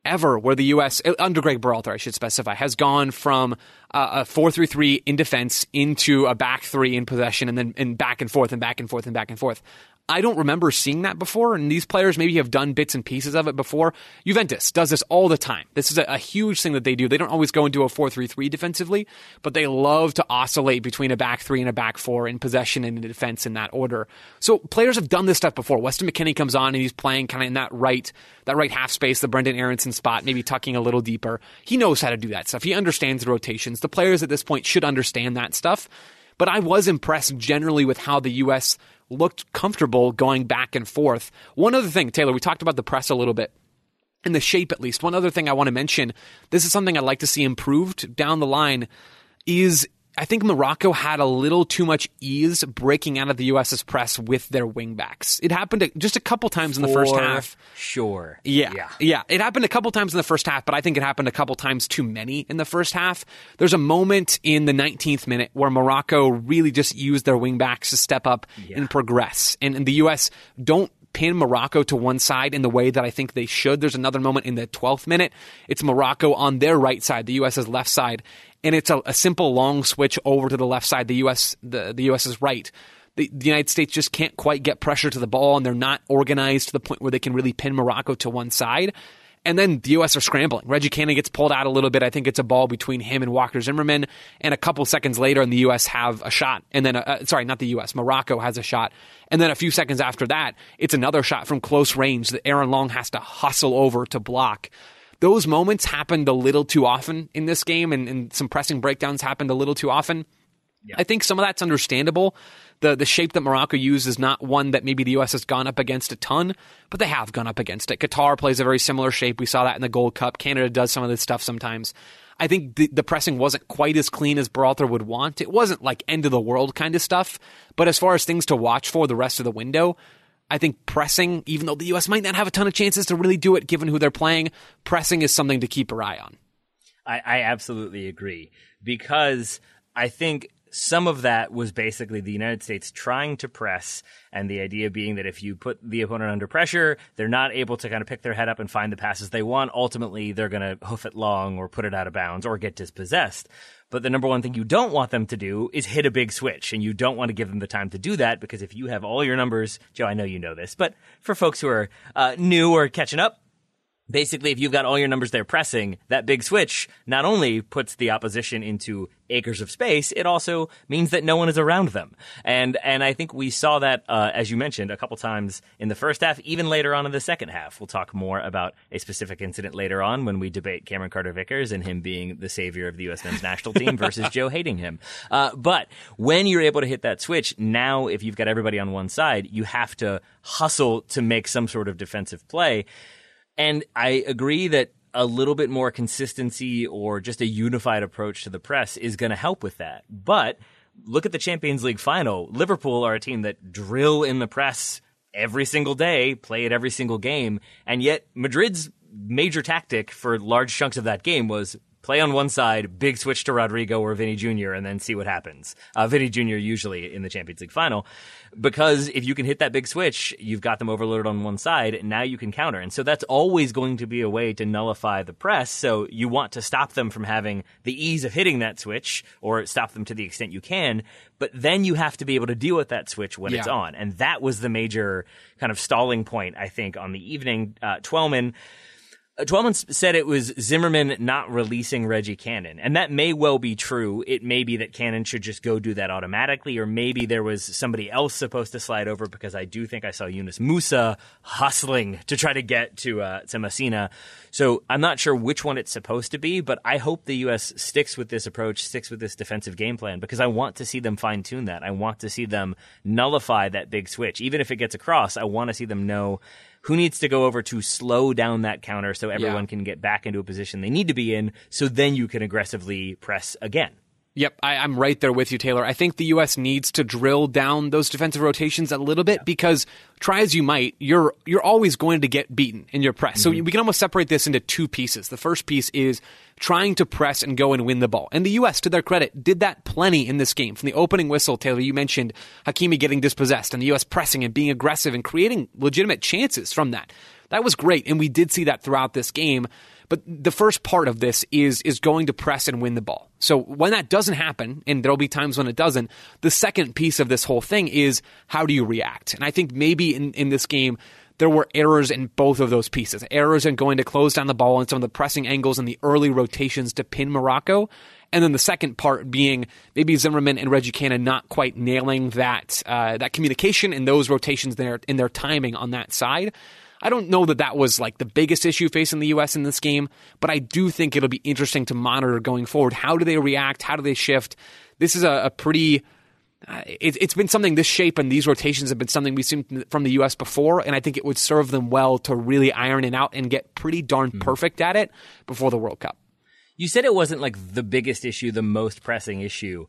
ever where the U.S. Uh, under Greg Berhalter, I should specify, has gone from uh, a four-three-three in defense into a back three in possession, and then and back and forth and back and forth and back and forth. I don't remember seeing that before, and these players maybe have done bits and pieces of it before. Juventus does this all the time. This is a, a huge thing that they do. They don't always go into a 4 3 3 defensively, but they love to oscillate between a back three and a back four in possession and in defense in that order. So players have done this stuff before. Weston McKennie comes on and he's playing kind of in that right, that right half space, the Brenden Aaronson spot, maybe tucking a little deeper. He knows how to do that stuff. He understands the rotations. The players at this point should understand that stuff. But I was impressed generally with how the U.S looked comfortable going back and forth. One other thing, Taylor, we talked about the press a little bit. In the shape, at least. One other thing I want to mention this is something I'd like to see improved down the line is I think Morocco had a little too much ease breaking out of the U.S.'s press with their wingbacks. It happened just a couple times in the first half. Sure. Yeah, yeah. Yeah. It happened a couple times in the first half, but I think it happened a couple times too many in the first half. There's a moment in the 19th minute where Morocco really just used their wingbacks to step up yeah. and progress. And, and the U.S. don't pin Morocco to one side in the way that I think they should. There's another moment in the 12th minute. It's Morocco on their right side, the U.S.'s left side, and it's a, a simple long switch over to the left side. The U.S. the, the U.S. is right. The, the, United States just can't quite get pressure to the ball, and they're not organized to the point where they can really pin Morocco to one side. And then the U.S. are scrambling. Reggie Cannon gets pulled out a little bit. I think it's a ball between him and Walker Zimmerman. And a couple seconds later, and the U.S. have a shot. And then, uh, sorry, not the U.S. Morocco has a shot. And then a few seconds after that, it's another shot from close range that Aaron Long has to hustle over to block those moments happened a little too often in this game, and, and some pressing breakdowns happened a little too often. Yeah. I think some of that's understandable. The the shape that Morocco used is not one that maybe the U.S. has gone up against a ton, but they have gone up against it. Qatar plays a very similar shape. We saw that in the Gold Cup. Canada does some of this stuff sometimes. I think the, the pressing wasn't quite as clean as Berhalter would want. It wasn't like end of the world kind of stuff, but as far as things to watch for the rest of the window, I think pressing, even though the U.S. might not have a ton of chances to really do it given who they're playing, pressing is something to keep your eye on. I, I absolutely agree because I think some of that was basically the United States trying to press, and the idea being that if you put the opponent under pressure, they're not able to kind of pick their head up and find the passes they want. Ultimately, they're going to hoof it long or put it out of bounds or get dispossessed. But the number one thing you don't want them to do is hit a big switch. And you don't want to give them the time to do that because if you have all your numbers, Joe, I know you know this, but for folks who are uh, new or catching up, basically, if you've got all your numbers there pressing, that big switch not only puts the opposition into acres of space, it also means that no one is around them. And and I think we saw that, uh, as you mentioned, a couple times in the first half, even later on in the second half. We'll talk more about a specific incident later on when we debate Cameron Carter Vickers and him being the savior of the U.S. men's national team versus Joe hating him. Uh, but when you're able to hit that switch, now if you've got everybody on one side, you have to hustle to make some sort of defensive play. And I agree that a little bit more consistency or just a unified approach to the press is going to help with that. But look at the Champions League final. Liverpool are a team that drill in the press every single day, play it every single game, and yet Madrid's major tactic for large chunks of that game was play on one side, big switch to Rodrygo or Vini Jr., and then see what happens. Uh, Vini Jr. usually in the Champions League final, because if you can hit that big switch, you've got them overloaded on one side. Now you can counter, and so that's always going to be a way to nullify the press. So you want to stop them from having the ease of hitting that switch, or stop them to the extent you can. But then you have to be able to deal with that switch when Yeah. it's on, and that was the major kind of stalling point I think on the evening. Uh, Twellman. Uh, Twellman said it was Zimmerman not releasing Reggie Cannon, and that may well be true. It may be that Cannon should just go do that automatically, or maybe there was somebody else supposed to slide over because I do think I saw Yunus Musah hustling to try to get to uh, to Messina. So I'm not sure which one it's supposed to be, but I hope the U.S. sticks with this approach, sticks with this defensive game plan because I want to see them fine tune that. I want to see them nullify that big switch, even if it gets across. I want to see them know who needs to go over to slow down that counter so everyone Yeah. can get back into a position they need to be in so then you can aggressively press again. Yep, I, I'm right there with you, Taylor. I think the U.S. needs to drill down those defensive rotations a little bit because try as you might, you're you're always going to get beaten in your press. So mm-hmm. we can almost separate this into two pieces. The first piece is trying to press and go and win the ball. And the U.S., to their credit, did that plenty in this game. From the opening whistle, Taylor, you mentioned Hakimi getting dispossessed and the U.S. pressing and being aggressive and creating legitimate chances from that. That was great, and we did see that throughout this game. But the first part of this is is going to press and win the ball. So when that doesn't happen, and there'll be times when it doesn't, the second piece of this whole thing is how do you react? And I think maybe in, in this game there were errors in both of those pieces. Errors in going to close down the ball and some of the pressing angles and the early rotations to pin Morocco. And then the second part being maybe Zimmerman and Reggie Cannon not quite nailing that uh, that communication and those rotations there in their timing on that side. I don't know that that was like the biggest issue facing the U.S. in this game, but I do think it'll be interesting to monitor going forward. How do they react? How do they shift? This is a, a pretty. Uh, it, it's been something this shape and these rotations have been something we've seen from the U.S. before, and I think it would serve them well to really iron it out and get pretty darn perfect at it before the World Cup. You said it wasn't like the biggest issue, the most pressing issue.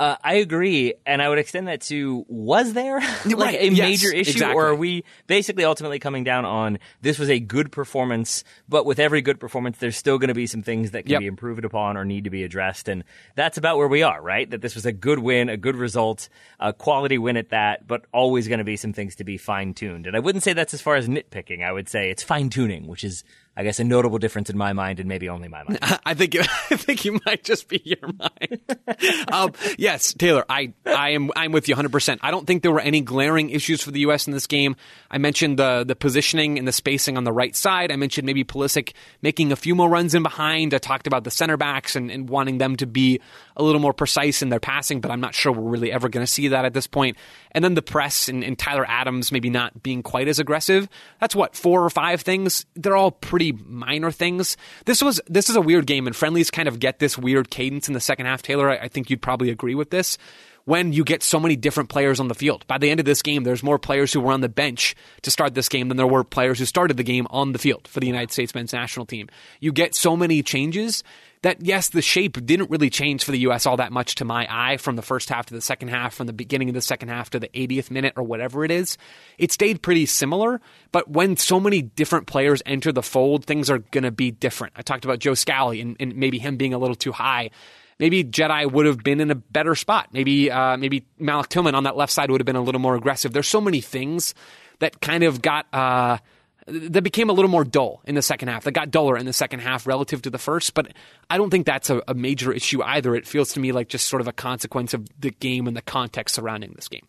Uh, I agree, and I would extend that to was there like Right, a yes, major issue, exactly. or are we basically ultimately coming down on this was a good performance, but with every good performance, there's still going to be some things that can Yep. be improved upon or need to be addressed, and that's about where we are, right? That this was a good win, a good result, a quality win at that, but always going to be some things to be fine tuned. And I wouldn't say that's as far as nitpicking. I would say it's fine tuning, which is, I guess, a notable difference in my mind and maybe only my mind. I think I think you might just be your mind. um, yes, Taylor, I I am I'm with you 100. percent I don't think there were any glaring issues for the U.S. in this game. I mentioned the the positioning and the spacing on the right side. I mentioned maybe Pulisic making a few more runs in behind. I talked about the center backs and, and wanting them to be a little more precise in their passing, but I'm not sure we're really ever going to see that at this point. And then the press and, and Tyler Adams maybe not being quite as aggressive. That's what four or five things. They're all pretty minor things. This was this is a weird game, and friendlies kind of get this weird cadence in the second half. Taylor, I, I think you'd probably agree with this. When you get so many different players on the field, by the end of this game, there's more players who were on the bench to start this game than there were players who started the game on the field for the United States men's national team. You get so many changes that yes, the shape didn't really change for the U.S. all that much to my eye from the first half to the second half, from the beginning of the second half to the 80th minute or whatever it is. It stayed pretty similar, but when so many different players enter the fold, things are going to be different. I talked about Joe Scally and, and maybe him being a little too high. Maybe Jedi would have been in a better spot. Maybe uh, maybe Malik Tillman on that left side would have been a little more aggressive. There's so many things that kind of got. Uh, that became a little more dull in the second half. That got duller in the second half relative to the first, but I don't think that's a, a major issue either. It feels to me like just sort of a consequence of the game and the context surrounding this game.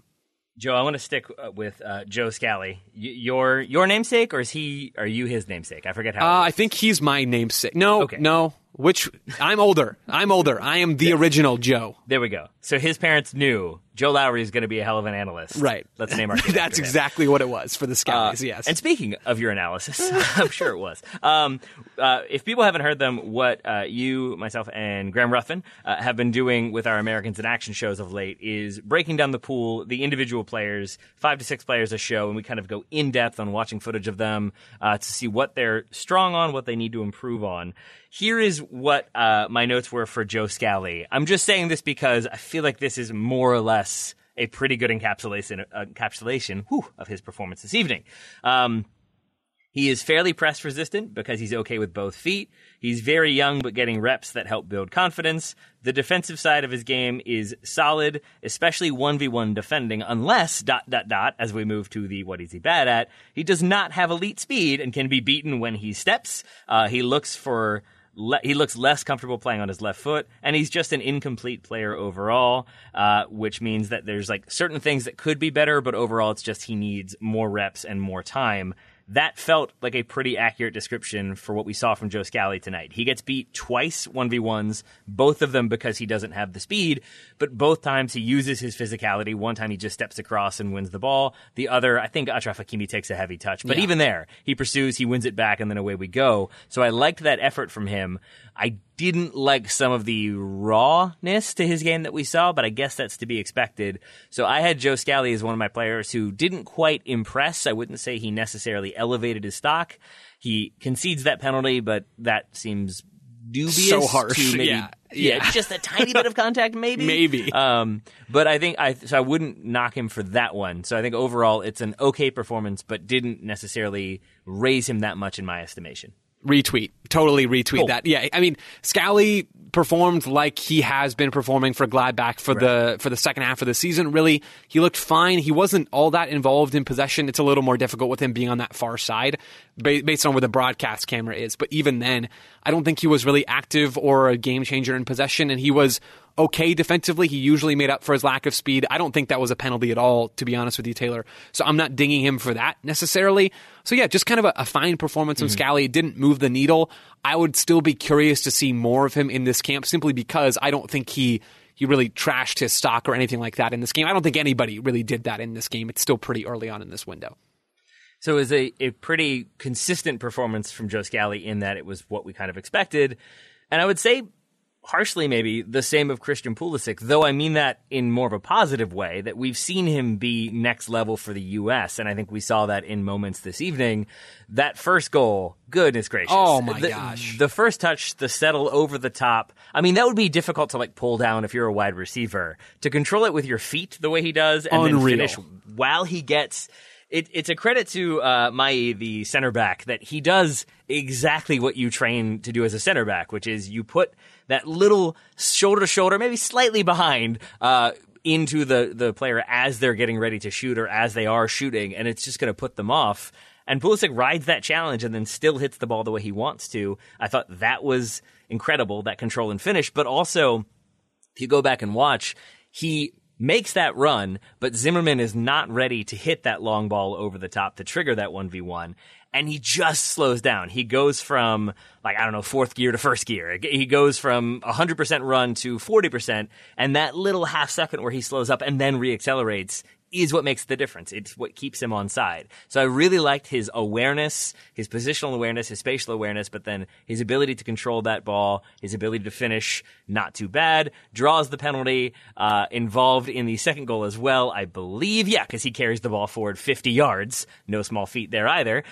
Joe, I want to stick uh, with uh, Joe Scally. Y- your your namesake, or is he? Are you his namesake? I forget how. Uh, I think he's my namesake. No, Okay. no. Which I'm older. I'm older. I am the original Joe. there we go. So his parents knew Joe Lowry is going to be a hell of an analyst. Right. Let's name our That's exactly what it was for the Uh, yes. And speaking of your analysis, I'm sure it was. Um, uh, if people haven't heard them, what uh, you, myself, and Graham Ruthven uh, have been doing with our Americans in Action shows of late is breaking down the pool, the individual players, five to six players a show, and we kind of go in depth on watching footage of them uh, to see what they're strong on, what they need to improve on. Here is what uh, my notes were for Joe Scally. I'm just saying this because I feel like this is more or less a pretty good encapsulation, encapsulation whew, of his performance this evening. Um, he is fairly press resistant because he's okay with both feet. He's very young but getting reps that help build confidence. The defensive side of his game is solid, especially 1v1 defending, unless dot dot dot as we move to the what is he bad at. He does not have elite speed and can be beaten when he steps. Uh, he looks for le- he looks less comfortable playing on his left foot, and he's just an incomplete player overall, uh, which means that there's like certain things that could be better, but overall it's just he needs more reps and more time. That felt like a pretty accurate description for what we saw from Joe Scally tonight. He gets beat twice 1v1s, both of them because he doesn't have the speed, but both times he uses his physicality. One time he just steps across and wins the ball. The other, I think Achraf Hakimi takes a heavy touch, but even there, he pursues, he wins it back, and then away we go. So I liked that effort from him. I didn't like some of the rawness to his game that we saw, but I guess that's to be expected. So I had Joe Scally as one of my players who didn't quite impress. I wouldn't say he necessarily elevated his stock. He concedes that penalty, but that seems dubious. So harsh, To maybe, yeah. Yeah. just a tiny bit of contact, maybe. Maybe. Um, but I think I so I wouldn't knock him for that one. So I think overall it's an okay performance, but didn't necessarily raise him that much in my estimation. Retweet. Totally retweet Cool. that. Yeah, I mean, Scally performed like he has been performing for Gladbach for the for the second half of the season. Really, he looked fine. He wasn't all that involved in possession. It's a little more difficult with him being on that far side, ba- based on where the broadcast camera is. But even then, I don't think he was really active or a game changer in possession, and he was okay defensively. He usually made up for his lack of speed. I don't think that was a penalty at all, to be honest with you, Taylor. So I'm not dinging him for that necessarily. So yeah, just kind of a, a fine performance from mm-hmm. Scally. It didn't move the needle. I would still be curious to see more of him in this camp simply because I don't think he he really trashed his stock or anything like that in this game. I don't think anybody really did that in this game. It's still pretty early on in this window. So it was a, a pretty consistent performance from Joe Scally in that it was what we kind of expected. And I would say harshly maybe the same of Christian Pulisic, though I mean that in more of a positive way, that we've seen him be next level for the U.S. And I think we saw that in moments this evening. That first goal, goodness gracious. Oh, my The- gosh. The first touch, the settle over the top. I mean, that would be difficult to like pull down if you're a wide receiver. To control it with your feet the way he does and Unreal. then finish while he gets it, it's a credit to uh, Mai, the center back, that he does exactly what you train to do as a center back, which is you put that little shoulder to shoulder, maybe slightly behind, uh, into the the player as they're getting ready to shoot or as they are shooting, and it's just going to put them off. And Pulisic rides that challenge and then still hits the ball the way he wants to. I thought that was incredible, that control and finish, but also if you go back and watch, he makes that run, but Zimmerman is not ready to hit that long ball over the top to trigger that 1v1. And he just slows down. He goes from, like, I don't know, fourth gear to first gear. He goes from 100% run to 40%. And that little half second where he slows up and then reaccelerates is what makes the difference. It's what keeps him on side. So I really liked his awareness, his positional awareness, his spatial awareness, but then his ability to control that ball, his ability to finish, not too bad. Draws the penalty, uh, involved in the second goal as well, I believe. Yeah, because he carries the ball forward 50 yards. No small feat there either.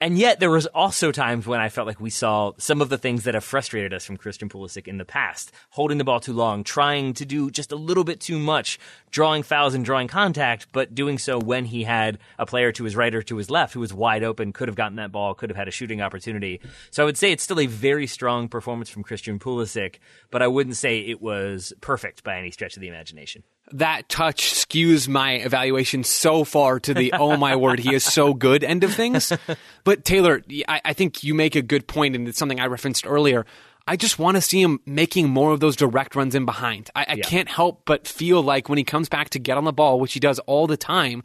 And yet, there was also times when I felt like we saw some of the things that have frustrated us from Christian Pulisic in the past: holding the ball too long, trying to do just a little bit too much, drawing fouls and drawing contact, but doing so when he had a player to his right or to his left who was wide open, could have gotten that ball, could have had a shooting opportunity. So I would say it's still a very strong performance from Christian Pulisic, but I wouldn't say it was perfect by any stretch of the imagination. That touch skews my evaluation so far to the oh my word he is so good end of things but taylor I, I think you make a good point and it's something i referenced earlier I just want to see him making more of those direct runs in behind. I, I Yeah. can't help but feel like when he comes back to get on the ball, which he does all the time,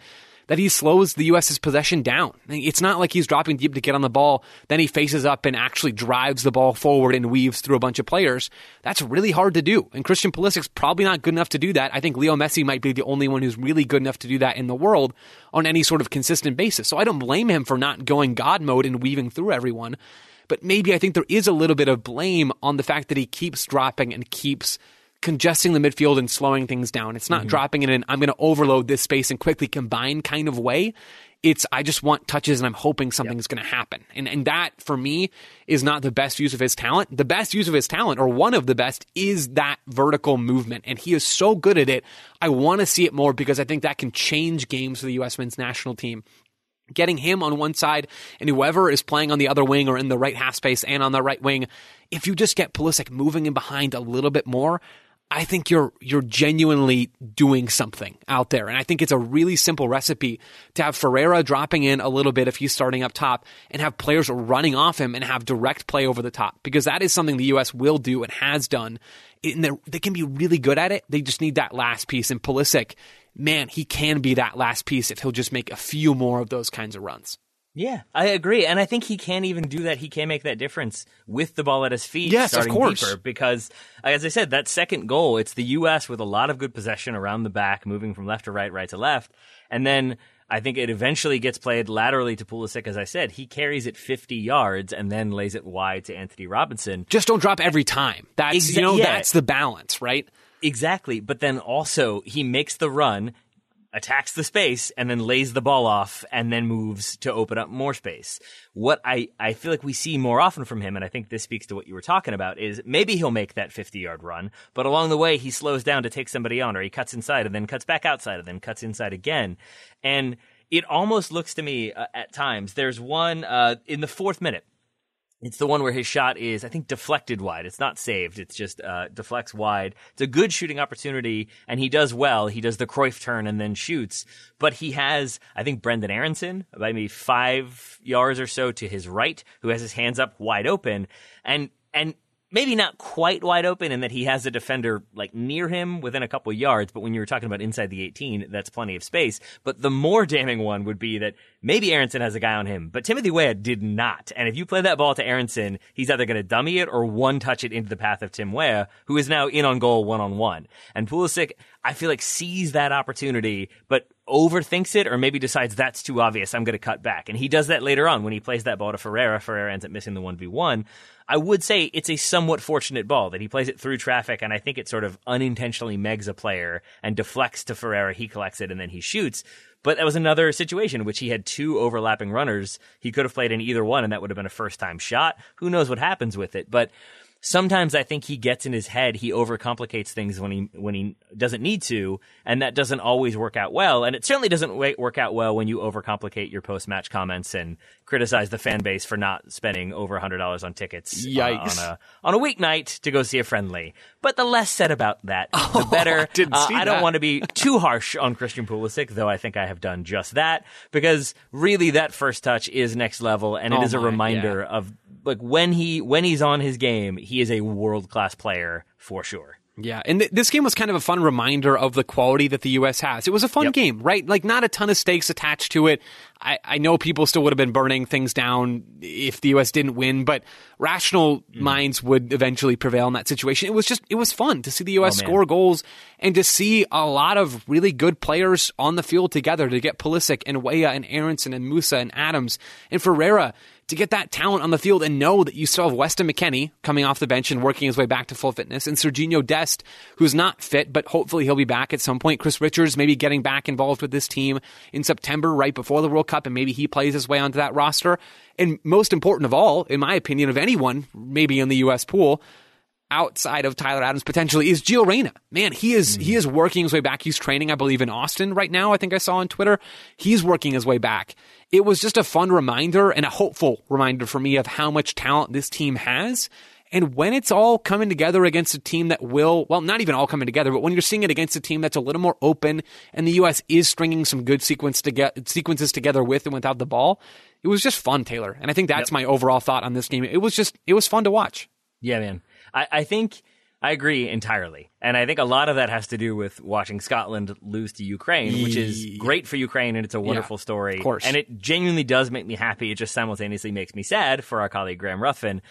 that he slows the U.S.'s possession down. It's not like he's dropping deep to get on the ball, then he faces up and actually drives the ball forward and weaves through a bunch of players. That's really hard to do. And Christian Pulisic's probably not good enough to do that. I think Leo Messi might be the only one who's really good enough to do that in the world on any sort of consistent basis. So I don't blame him for not going God mode and weaving through everyone. But maybe I think there is a little bit of blame on the fact that he keeps dropping and keeps congesting the midfield and slowing things down. It's not mm-hmm. dropping it in, I'm going to overload this space and quickly combine kind of way. It's, I just want touches and I'm hoping something's going to happen. And, and that for me is not the best use of his talent. The best use of his talent, or one of the best, is that vertical movement. And he is so good at it. I want to see it more because I think that can change games for the U.S. men's national team getting him on one side and whoever is playing on the other wing or in the right half space and on the right wing, if you just get Pulisic moving in behind a little bit more, I think you're you're genuinely doing something out there. And I think it's a really simple recipe to have Ferreira dropping in a little bit if he's starting up top and have players running off him and have direct play over the top because that is something the US will do and has done. And they can be really good at it. They just need that last piece. And Pulisic, man, he can be that last piece if he'll just make a few more of those kinds of runs. Yeah, I agree, and I think he can even do that. He can make that difference with the ball at his feet, Yes, of course. deeper. Because, as I said, that second goal, it's the U.S. with a lot of good possession around the back, moving from left to right, right to left, and then I think it eventually gets played laterally to Pulisic. As I said, he carries it 50 yards and then lays it wide to Antonee Robinson. Just don't drop every time. That's Exa- you know yeah. that's the balance, right? Exactly. But then also he makes the run, attacks the space, and then lays the ball off and then moves to open up more space. What I, I feel like we see more often from him, and I think this speaks to what you were talking about, is maybe he'll make that 50 yard run, but along the way he slows down to take somebody on, or he cuts inside and then cuts back outside and then cuts inside again. And it almost looks to me uh, at times, there's one uh, in the fourth minute. It's the one where his shot is, I think, deflected wide. It's not saved. It's just uh, deflects wide. It's a good shooting opportunity, and he does well. He does the Cruyff turn and then shoots. But he has, I think, Brenden Aaronson, maybe five yards or so to his right, who has his hands up wide open, and and maybe not quite wide open in that he has a defender like near him within a couple yards, but when you were talking about inside the 18, that's plenty of space. But the more damning one would be that maybe Aaronson has a guy on him, but Timothy Weah did not. And if you play that ball to Aaronson, he's either going to dummy it or one touch it into the path of Tim Weah, who is now in on goal one on one. And Pulisic, I feel like sees that opportunity, but overthinks it or maybe decides that's too obvious. I'm going to cut back. And he does that later on when he plays that ball to Ferreira. Ferreira ends up missing the 1v1. I would say it's a somewhat fortunate ball that he plays it through traffic, and I think it sort of unintentionally megs a player and deflects to Ferreira. He collects it and then he shoots. But that was another situation in which he had two overlapping runners. He could have played in either one, and that would have been a first time shot. Who knows what happens with it? But sometimes I think he gets in his head. He overcomplicates things when he when he doesn't need to, and that doesn't always work out well. And it certainly doesn't work out well when you overcomplicate your post match comments and criticize the fan base for not spending over hundred dollars on tickets uh, Yikes. on a on a weeknight to go see a friendly. But the less said about that, the better. didn't Uh, see I don't that. want to be too harsh on Christian Pulisic, though I think I have done just that because really that first touch is next level, and it Oh is a reminder yeah. of like when he when he's on his game, he is a world class player for sure. Yeah, and th- this game was kind of a fun reminder of the quality that the U.S. has. It was a fun Yep. game, right? Like, not a ton of stakes attached to it. I, I know people still would have been burning things down if the U.S. didn't win, but rational Mm-hmm. minds would eventually prevail in that situation. It was just, it was fun to see the U.S. Oh, score goals and to see a lot of really good players on the field together to get Pulisic and Weah and Aaronson and Musah and Adams and Ferreira to get that talent on the field and know that you still have Weston McKennie coming off the bench and working his way back to full fitness, and Sergiño Dest, who's not fit, but hopefully he'll be back at some point. Chris Richards maybe getting back involved with this team in September, right before the World Cup, and maybe he plays his way onto that roster. And most important of all, in my opinion, of anyone, maybe in the U.S. pool, outside of Tyler Adams potentially is Gio Reyna. Man, he is he is working his way back. He's training, I believe, in Austin right now. I think I saw on Twitter. He's working his way back. It was just a fun reminder and a hopeful reminder for me of how much talent this team has. And when it's all coming together against a team that will, well, not even all coming together, but when you're seeing it against a team that's a little more open and the U.S. is stringing some good sequence to get, sequences together with and without the ball, it was just fun, Taylor. And I think that's my overall thought on this game. It was just, it was fun to watch. Yeah, man. I, I think I agree entirely. And I think a lot of that has to do with watching Scotland lose to Ukraine, which is great for Ukraine and it's a wonderful story. of course. And it genuinely does make me happy. It just simultaneously makes me sad for our colleague Graham Ruthven.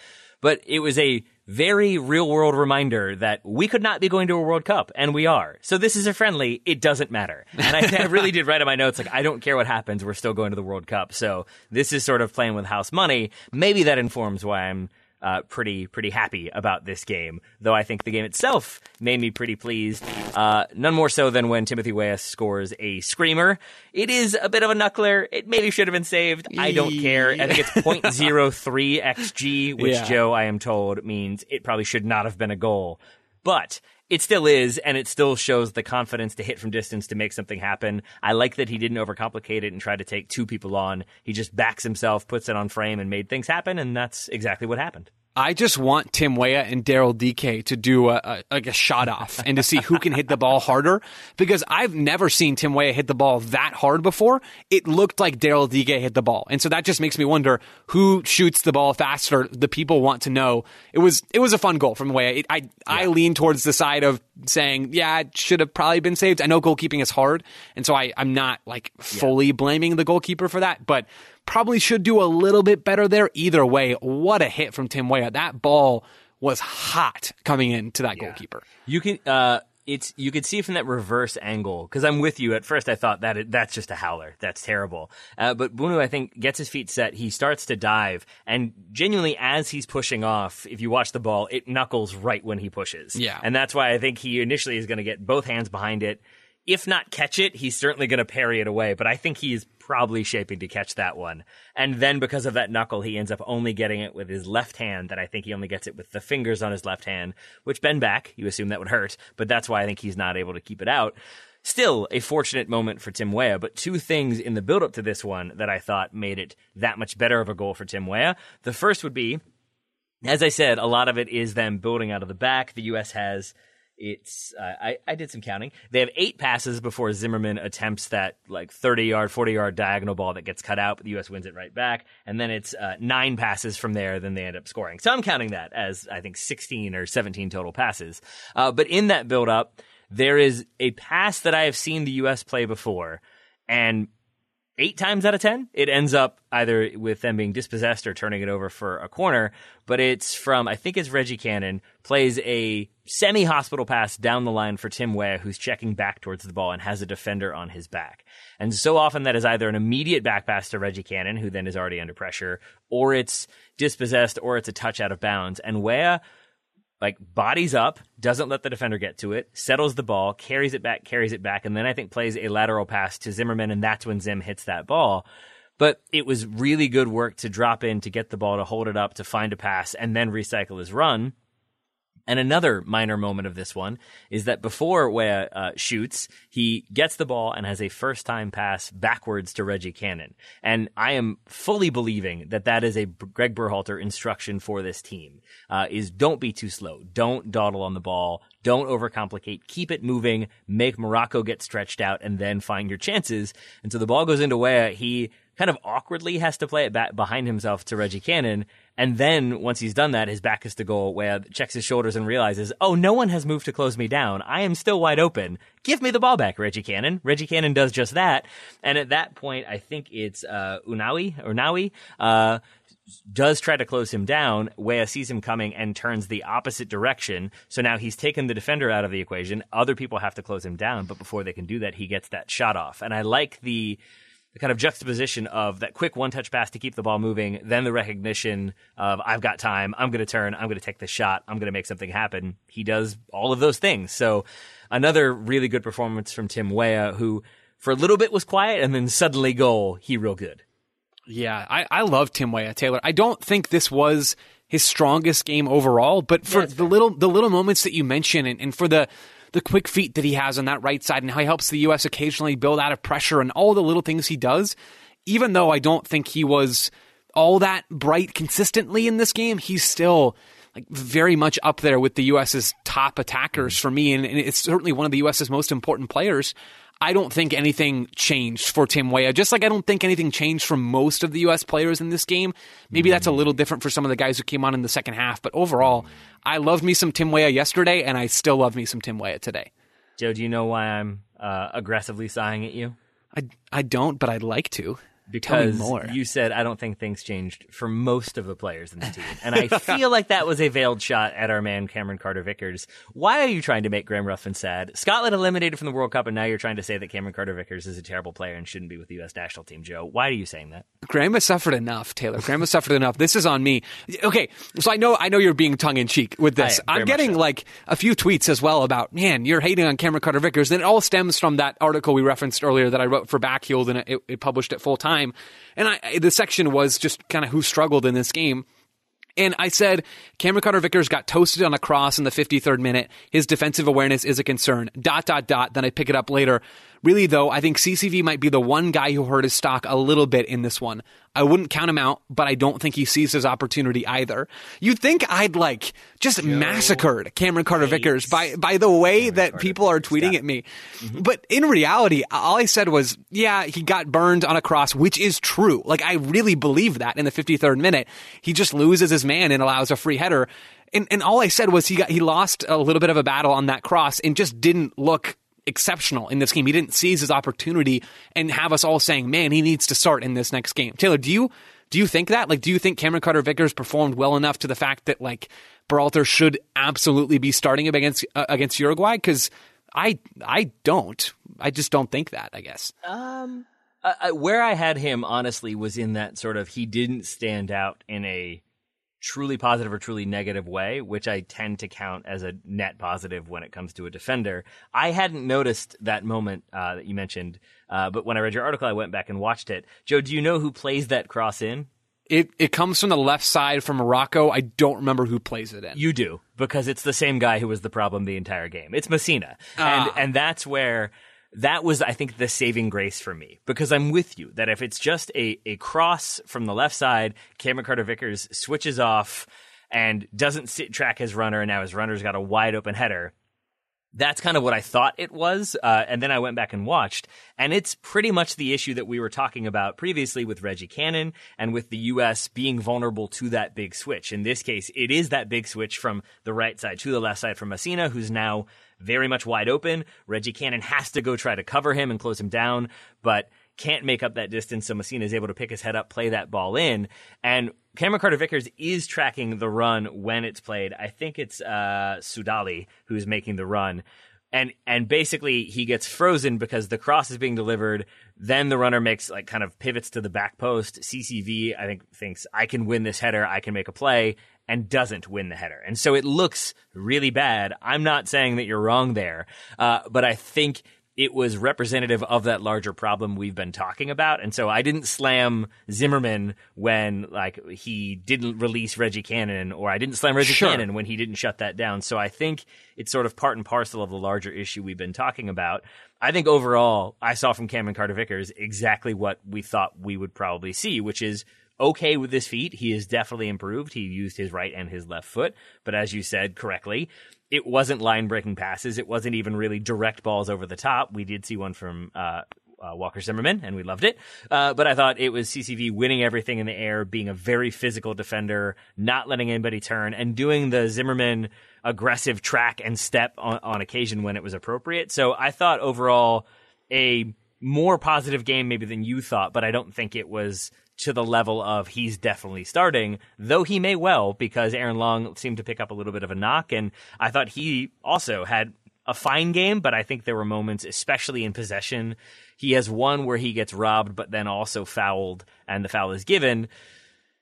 But it was a very real world reminder that we could not be going to a World Cup, and we are. So this is a friendly. It doesn't matter. And I, I really did write in my notes, like, I don't care what happens. We're still going to the World Cup. So this is sort of playing with house money. Maybe that informs why I'm uh, pretty pretty happy about this game. Though I think the game itself made me pretty pleased. Uh, none more so than when Timothy Weah scores a screamer. It is a bit of a knuckler. It maybe should have been saved. I don't care. I think it's 0.03 xg, which Yeah. Joe, I am told, means it probably should not have been a goal. But it still is, and it still shows the confidence to hit from distance to make something happen. I like that he didn't overcomplicate it and try to take two people on. He just backs himself, puts it on frame, and made things happen, and that's exactly what happened. I just want Tim Weah and Daryl Dike to do a, a like a shot off and to see who can hit the ball harder because I've never seen Tim Weah hit the ball that hard before. It looked like Daryl Dike hit the ball, and so that just makes me wonder who shoots the ball faster. The people want to know. It was it was a fun goal from Weah. It, I I lean towards the side of saying yeah, it should have probably been saved. I know goalkeeping is hard, and so I I'm not like fully blaming the goalkeeper for that, but probably should do a little bit better there. Either way, what a hit from Tim Weah. That ball was hot coming into that goalkeeper. You can, uh, it's you could see from that reverse angle because I'm with you. At first, I thought that it, that's just a howler. That's terrible. Uh, but Bounou, I think, gets his feet set. He starts to dive, and genuinely, as he's pushing off, if you watch the ball, it knuckles right when he pushes. Yeah. and that's why I think he initially is going to get both hands behind it. If not catch it, he's certainly going to parry it away. But I think he is probably shaping to catch that one. And then because of that knuckle, he ends up only getting it with his left hand. And I think he only gets it with the fingers on his left hand, which bend back. You assume that would hurt, but that's why I think he's not able to keep it out. Still a fortunate moment for Tim Weah, but two things in the build up to this one that I thought made it that much better of a goal for Tim Weah. The first would be as I said, a lot of it is them building out of the back. The U.S. has it's uh, I, I did some counting. They have eight passes before Zimmerman attempts that like 30 yard, 40 yard diagonal ball that gets cut out, but the U.S. wins it right back. And then it's uh, nine passes from there, then they end up scoring. So I'm counting that as I think 16 or 17 total passes. Uh, but in that build up, there is a pass that I have seen the U.S. play before, and eight times out of ten, it ends up either with them being dispossessed or turning it over for a corner. But it's from, I think it's Reggie Cannon, plays a semi hospital pass down the line for Tim Weah, who's checking back towards the ball and has a defender on his back. And so often that is either an immediate back pass to Reggie Cannon, who then is already under pressure, or it's dispossessed, or it's a touch out of bounds. And Weah, like bodies up, doesn't let the defender get to it, settles the ball, carries it back, carries it back, and then I think plays a lateral pass to Zimmerman, and that's when Zim hits that ball. But it was really good work to drop in, to get the ball, to hold it up, to find a pass, and then recycle his run. And another minor moment of this one is that before Weah uh, shoots, he gets the ball and has a first time pass backwards to Reggie Cannon. And I am fully believing that that is a Greg Berhalter instruction for this team, uh, is don't be too slow. Don't dawdle on the ball. Don't overcomplicate. Keep it moving. Make Morocco get stretched out and then find your chances. And so the ball goes into Weah. He kind of awkwardly has to play it back behind himself to Reggie Cannon. And then once he's done that, his back is to goal, Weah checks his shoulders and realizes, oh, no one has moved to close me down. I am still wide open. Give me the ball back, Reggie Cannon. Reggie Cannon does just that. And at that point, I think it's uh, Unawi or Nawi. Uh, does try to close him down. Weah sees him coming and turns the opposite direction. So now he's taken the defender out of the equation. Other people have to close him down, but before they can do that, he gets that shot off. And I like the the kind of juxtaposition of that quick one touch pass to keep the ball moving, then the recognition of I've got time, I'm going to turn, I'm going to take the shot, I'm going to make something happen. He does all of those things. So another really good performance from Tim Weah, who for a little bit was quiet and then suddenly goal, he real good. Yeah, I, I love Tim Weah Taylor. I don't think this was his strongest game overall, but for the little the little moments that you mentioned and, and for the the quick feet that he has on that right side and how he helps the US occasionally build out of pressure and all the little things he does, even though I don't think he was all that bright consistently in this game, he's still like very much up there with the US's top attackers for me and, and it's certainly one of the US's most important players. I don't think anything changed for Tim Weah. Just like I don't think anything changed for most of the U.S. players in this game. Maybe that's a little different for some of the guys who came on in the second half. But overall, I loved me some Tim Weah yesterday, and I still love me some Tim Weah today. Joe, do you know why I'm uh, aggressively sighing at you? I, I don't, but I'd like to. Because you said I don't think things changed for most of the players in the team, and I feel like that was a veiled shot at our man Cameron Carter Vickers. Why are you trying to make Graham Ruthven sad? Scotland eliminated from the World Cup, and now you're trying to say that Cameron Carter Vickers is a terrible player and shouldn't be with the U.S. national team. Joe, why are you saying that? Graham has suffered enough, Taylor. Graham has suffered enough. This is on me. Okay, so I know I know you're being tongue in cheek with this. Am, I'm getting so. like a few tweets as well about, man, you're hating on Cameron Carter Vickers. And it all stems from that article we referenced earlier that I wrote for Backheeled and it, it published at full time. And I, the section was just kind of who struggled in this game. And I said, Cameron Carter Vickers got toasted on a cross in the 53rd minute. His defensive awareness is a concern. Dot, dot, dot. Then I pick it up later. Really, though, I think CCV might be the one guy who hurt his stock a little bit in this one. I wouldn't count him out, but I don't think he sees his opportunity either. You'd think I'd like just massacred Cameron Carter Vickers by, by the way that people are tweeting at me. But in reality, all I said was, yeah, he got burned on a cross, which is true. Like, I really believe that in the 53rd minute. He just loses his man and allows a free header. And, and all I said was he got, he lost a little bit of a battle on that cross and just didn't look exceptional in this game. He didn't seize his opportunity and have us all saying, man, he needs to start in this next game. Taylor, do you, do you think that? Like, do you think Cameron Carter Vickers performed well enough to the fact that like Berhalter should absolutely be starting him against, uh, against Uruguay? Cause I, I don't. I just don't think that, I guess. Um, where I had him honestly was in that sort of he didn't stand out in a truly positive or truly negative way, which I tend to count as a net positive when it comes to a defender. I hadn't noticed that moment uh, that you mentioned, uh, but when I read your article, I went back and watched it. Joe, do you know who plays that cross in? It, it comes from the left side from Morocco. I don't remember who plays it in. You do because it's the same guy who was the problem the entire game. It's Masina, and Ah. and that's where that was I think the saving grace for me because I'm with you that if it's just a a cross from the left side, Cameron Carter Vickers switches off and doesn't sit track his runner, and now his runner's got a wide open header. That's kind of what I thought it was. Uh, and then I went back and watched, and it's pretty much the issue that we were talking about previously with Reggie Cannon and with the U.S. being vulnerable to that big switch. In this case, it is that big switch from the right side to the left side from Masina, who's now very much wide open. Reggie Cannon has to go try to cover him and close him down, but can't make up that distance. So Masina is able to pick his head up, play that ball in. And Cameron Carter Vickers is tracking the run when it's played. I think it's uh, Sudali who's making the run. And and basically he gets frozen because the cross is being delivered. Then the runner makes like kind of pivots to the back post. CCV I think thinks I can win this header, I can make a play, and doesn't win the header. And so it looks really bad. I'm not saying that you're wrong there, uh, but I think it was representative of that larger problem we've been talking about. And so I didn't slam Zimmerman when like he didn't release Reggie Cannon or I didn't slam Reggie Sure. Cannon when he didn't shut that down. So I think it's sort of part and parcel of the larger issue we've been talking about. I think overall I saw from Cameron Carter Vickers exactly what we thought we would probably see, which is okay with his feet. He is definitely improved. He used his right and his left foot, but as you said correctly, it wasn't line breaking passes. It wasn't even really direct balls over the top. We did see one from uh, uh, Walker Zimmerman, and we loved it. Uh, but I thought it was CCV winning everything in the air, being a very physical defender, not letting anybody turn, and doing the Zimmerman aggressive track and step on, on occasion when it was appropriate. So I thought overall a more positive game maybe than you thought, but I don't think it was to the level of he's definitely starting, though he may well because Aaron Long seemed to pick up a little bit of a knock. And I thought he also had a fine game, but I think there were moments, especially in possession. He has one where he gets robbed, but then also fouled, and the foul is given.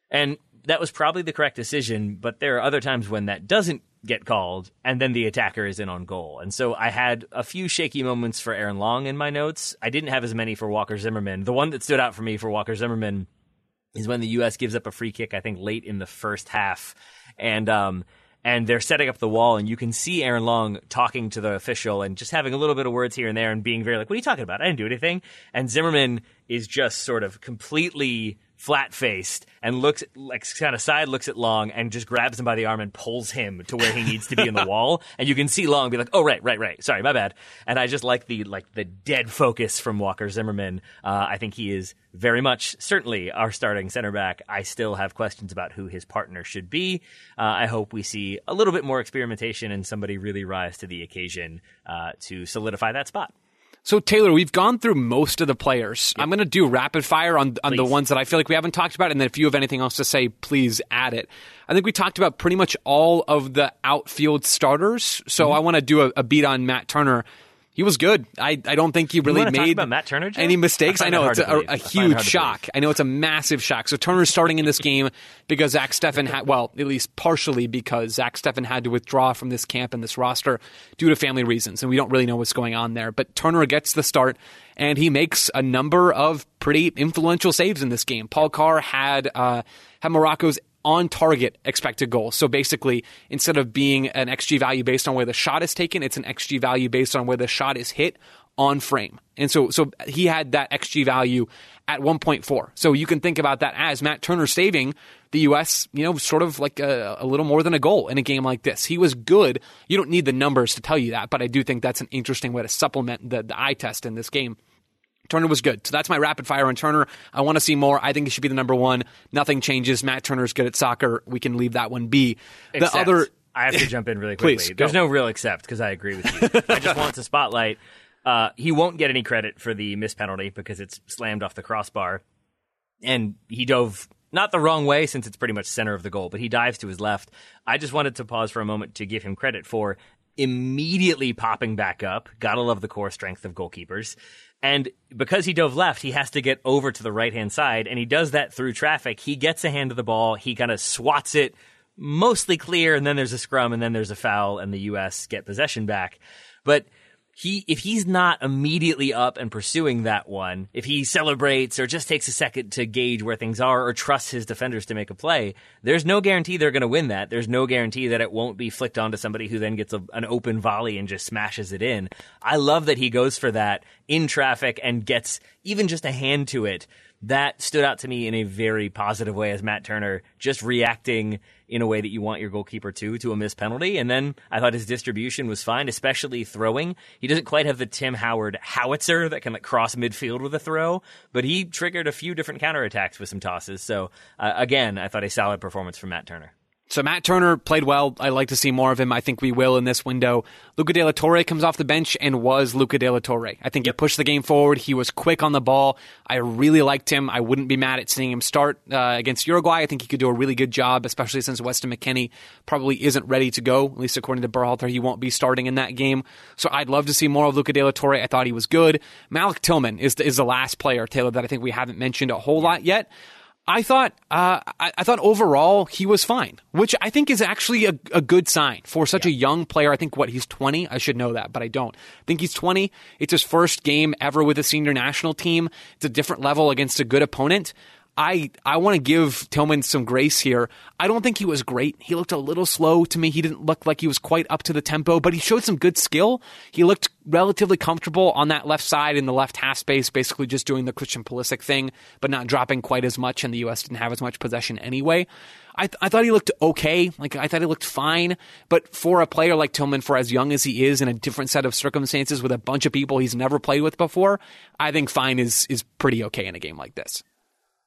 And that was probably the correct decision, but there are other times when that doesn't get called, and then the attacker is in on goal. And so I had a few shaky moments for Aaron Long in my notes. I didn't have as many for Walker Zimmerman. The one that stood out for me for Walker Zimmerman is when the U.S. gives up a free kick, I think late in the first half, and um, and they're setting up the wall, and you can see Aaron Long talking to the official and just having a little bit of words here and there, and being very like, "What are you talking about? I didn't do anything." And Zimmerman is just sort of completely flat faced, and looks like kind of side looks at Long and just grabs him by the arm and pulls him to where he needs to be in the wall. And you can see Long be like, "Oh right, right, right. Sorry, my bad." And I just like the like the dead focus from Walker Zimmerman. Uh, I think he is very much certainly our starting center back. I still have questions about who his partner should be. Uh, I hope we see a little bit more experimentation and somebody really rise to the occasion uh, to solidify that spot. So Taylor, we've gone through most of the players. Yep. I'm going to do rapid fire on on the ones that I feel like we haven't talked about, and then if you have anything else to say, please add it. I think we talked about pretty much all of the outfield starters. So mm-hmm. I want to do a, a beat on Matt Turner he was good. I, I don't think he really made Matt Turner, any mistakes. I, I know it's a, a huge shock. I know it's a massive shock. So Turner's starting in this game because Zach Steffen had, well, at least partially because Zach Steffen had to withdraw from this camp and this roster due to family reasons, and we don't really know what's going on there. But Turner gets the start, and he makes a number of pretty influential saves in this game. Paul Carr had uh, had Morocco's on target expected goal. So basically, instead of being an XG value based on where the shot is taken, it's an XG value based on where the shot is hit on frame. And so, so he had that XG value at 1.4. So you can think about that as Matt Turner saving the U.S., you know, sort of like a, a, little more than a goal in a game like this. He was good. You don't need the numbers to tell you that, but I do think that's an interesting way to supplement the, the eye test in this game. Turner was good. So that's my rapid fire on Turner. I want to see more. I think he should be the number one. Nothing changes. Matt Turner's good at soccer. We can leave that one be. The except, other. I have to jump in really quickly. Please, There's no real except because I agree with you. I just want to spotlight. Uh, he won't get any credit for the missed penalty because it's slammed off the crossbar, and he dove not the wrong way since it's pretty much center of the goal, but he dives to his left. I just wanted to pause for a moment to give him credit for immediately popping back up. Gotta love the core strength of goalkeepers. And because he dove left, he has to get over to the right hand side, and he does that through traffic. He gets a hand of the ball, he kind of swats it mostly clear, and then there's a scrum, and then there's a foul, and the U.S. get possession back. But he if he's not immediately up and pursuing that one, if he celebrates or just takes a second to gauge where things are or trusts his defenders to make a play, there's no guarantee they're going to win that. There's no guarantee that it won't be flicked onto somebody who then gets a, an open volley and just smashes it in. I love that he goes for that in traffic and gets even just a hand to it that stood out to me in a very positive way as Matt Turner just reacting in a way that you want your goalkeeper to to a missed penalty. And then I thought his distribution was fine, especially throwing. He doesn't quite have the Tim Howard howitzer that can like cross midfield with a throw, but he triggered a few different counterattacks with some tosses. So uh, again, I thought a solid performance from Matt Turner. So Matt Turner played well. I like to see more of him. I think we will in this window. Luca De La Torre comes off the bench and was Luca De La Torre. I think yep. he pushed the game forward. He was quick on the ball. I really liked him. I wouldn't be mad at seeing him start uh, against Uruguay. I think he could do a really good job, especially since Weston McKennie probably isn't ready to go. At least according to Berhalter, he won't be starting in that game. So I'd love to see more of Luca De La Torre. I thought he was good. Malik Tillman is the, is the last player, Taylor, that I think we haven't mentioned a whole lot yet. I thought uh, I, I, thought overall he was fine, which I think is actually a, a good sign for such yeah. a young player. I think what he's 20. I should know that, but I don't. I think he's 20. It's his first game ever with a senior national team. It's a different level against a good opponent. I I want to give Tillman some grace here. I don't think he was great. He looked a little slow to me. He didn't look like he was quite up to the tempo, but he showed some good skill. He looked relatively comfortable on that left side in the left half space, basically just doing the Christian Pulisic thing, but not dropping quite as much. And the U.S. didn't have as much possession anyway. I, th- I thought he looked okay. Like I thought he looked fine. But for a player like Tillman, for as young as he is, in a different set of circumstances with a bunch of people he's never played with before, I think fine is is pretty okay in a game like this.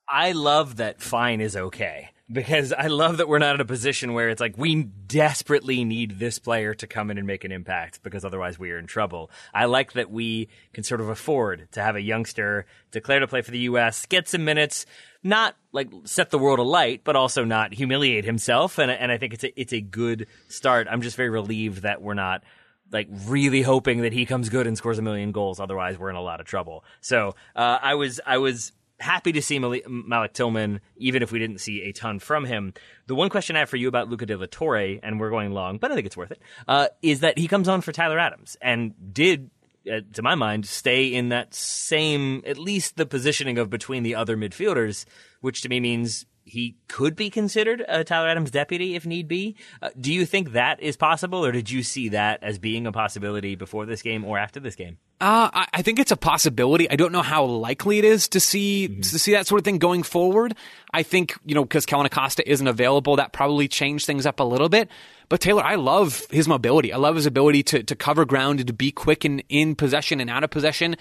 I love that fine is okay because I love that we're not in a position where it's like we desperately need this player to come in and make an impact because otherwise we are in trouble. I like that we can sort of afford to have a youngster declare to play for the U.S., get some minutes, not like set the world alight, but also not humiliate himself. And, and I think it's a, it's a good start. I'm just very relieved that we're not like really hoping that he comes good and scores a million goals. Otherwise, we're in a lot of trouble. So uh, I was I was happy to see Malik Tillman, even if we didn't see a ton from him. The one question I have for you about Luca De La Torre, and we're going long, but I think it's worth it, uh, is that he comes on for Tyler Adams and did, uh, to my mind, stay in that same, at least the positioning of between the other midfielders, which to me means he could be considered a Tyler Adams deputy if need be. Uh, do you think that is possible, or did you see that as being a possibility before this game or after this game? Uh, I, I think it's a possibility. I don't know how likely it is to see Mm-hmm. to see that sort of thing going forward. I think you know because Kellyn Acosta isn't available, that probably changed things up a little bit. But Taylor, I love his mobility. I love his ability to to cover ground and to be quick and in possession and out of possession.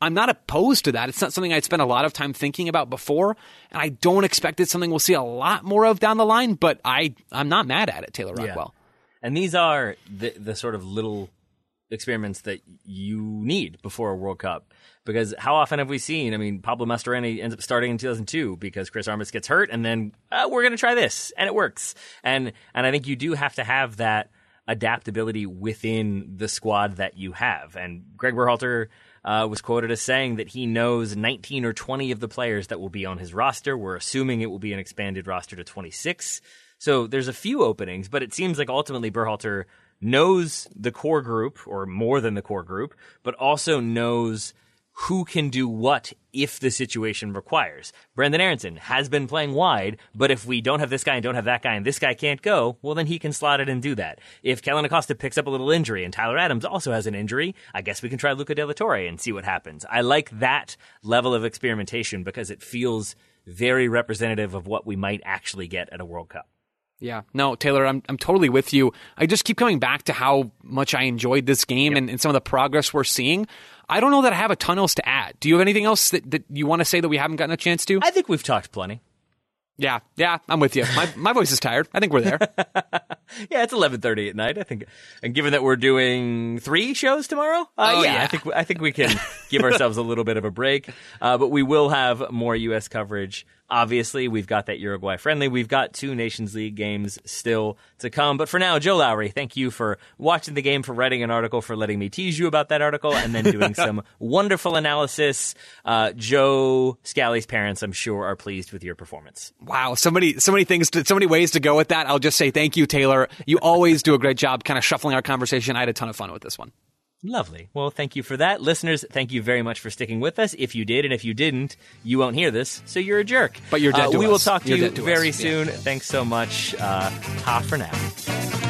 I'm not opposed to that. It's not something I'd spent a lot of time thinking about before, and I don't expect it's something we'll see a lot more of down the line. But I I'm not mad at it, Taylor Rockwell. And these are the the sort of little experiments that you need before a World Cup. Because how often have we seen? I mean, Pablo Mastroeni ends up starting in 2002 because Chris Armas gets hurt, and then uh, we're going to try this, and it works. And and I think you do have to have that adaptability within the squad that you have. And Greg Berhalter uh, was quoted as saying that he knows 19 or 20 of the players that will be on his roster. We're assuming it will be an expanded roster to 26. So there's a few openings, but it seems like ultimately Berhalter knows the core group, or more than the core group, but also knows who can do what if the situation requires. Brenden Aaronson has been playing wide, but if we don't have this guy and don't have that guy and this guy can't go, well, then he can slot it and do that. If Kellyn Acosta picks up a little injury and Tyler Adams also has an injury, I guess we can try Luca De La Torre and see what happens. I like that level of experimentation because it feels very representative of what we might actually get at a World Cup. Yeah, no, Taylor, I'm I'm totally with you. I just keep coming back to how much I enjoyed this game and, and some of the progress we're seeing. I don't know that I have a ton else to add. Do you have anything else that, that you want to say that we haven't gotten a chance to? I think we've talked plenty. yeah, yeah, I'm with you. My my voice is tired. I think we're there. Yeah, it's eleven thirty at night. I think, and given that we're doing three shows tomorrow, uh, Oh, yeah, yeah. I think I think we can give ourselves a little bit of a break. Uh, but we will have more U.S. coverage. Obviously, we've got that Uruguay friendly. We've got two Nations League games still to come. But for now, Joe Lowery, thank you for watching the game, for writing an article, for letting me tease you about that article, and then doing some wonderful analysis. Uh, Joe Scally's parents, I'm sure, are pleased with your performance. wow, so many so many things, to, so many ways to go with that. I'll just say thank you, Taylor. You always do a great job, kind of shuffling our conversation. I had a ton of fun with this one. Lovely. Well, thank you for that. Listeners, thank you very much for sticking with us. If you did, and if you didn't, you won't hear this, so you're a jerk. But you're dead Uh, We will talk to You're you to very us. Yeah. soon. Thanks so much. Uh, ta for now.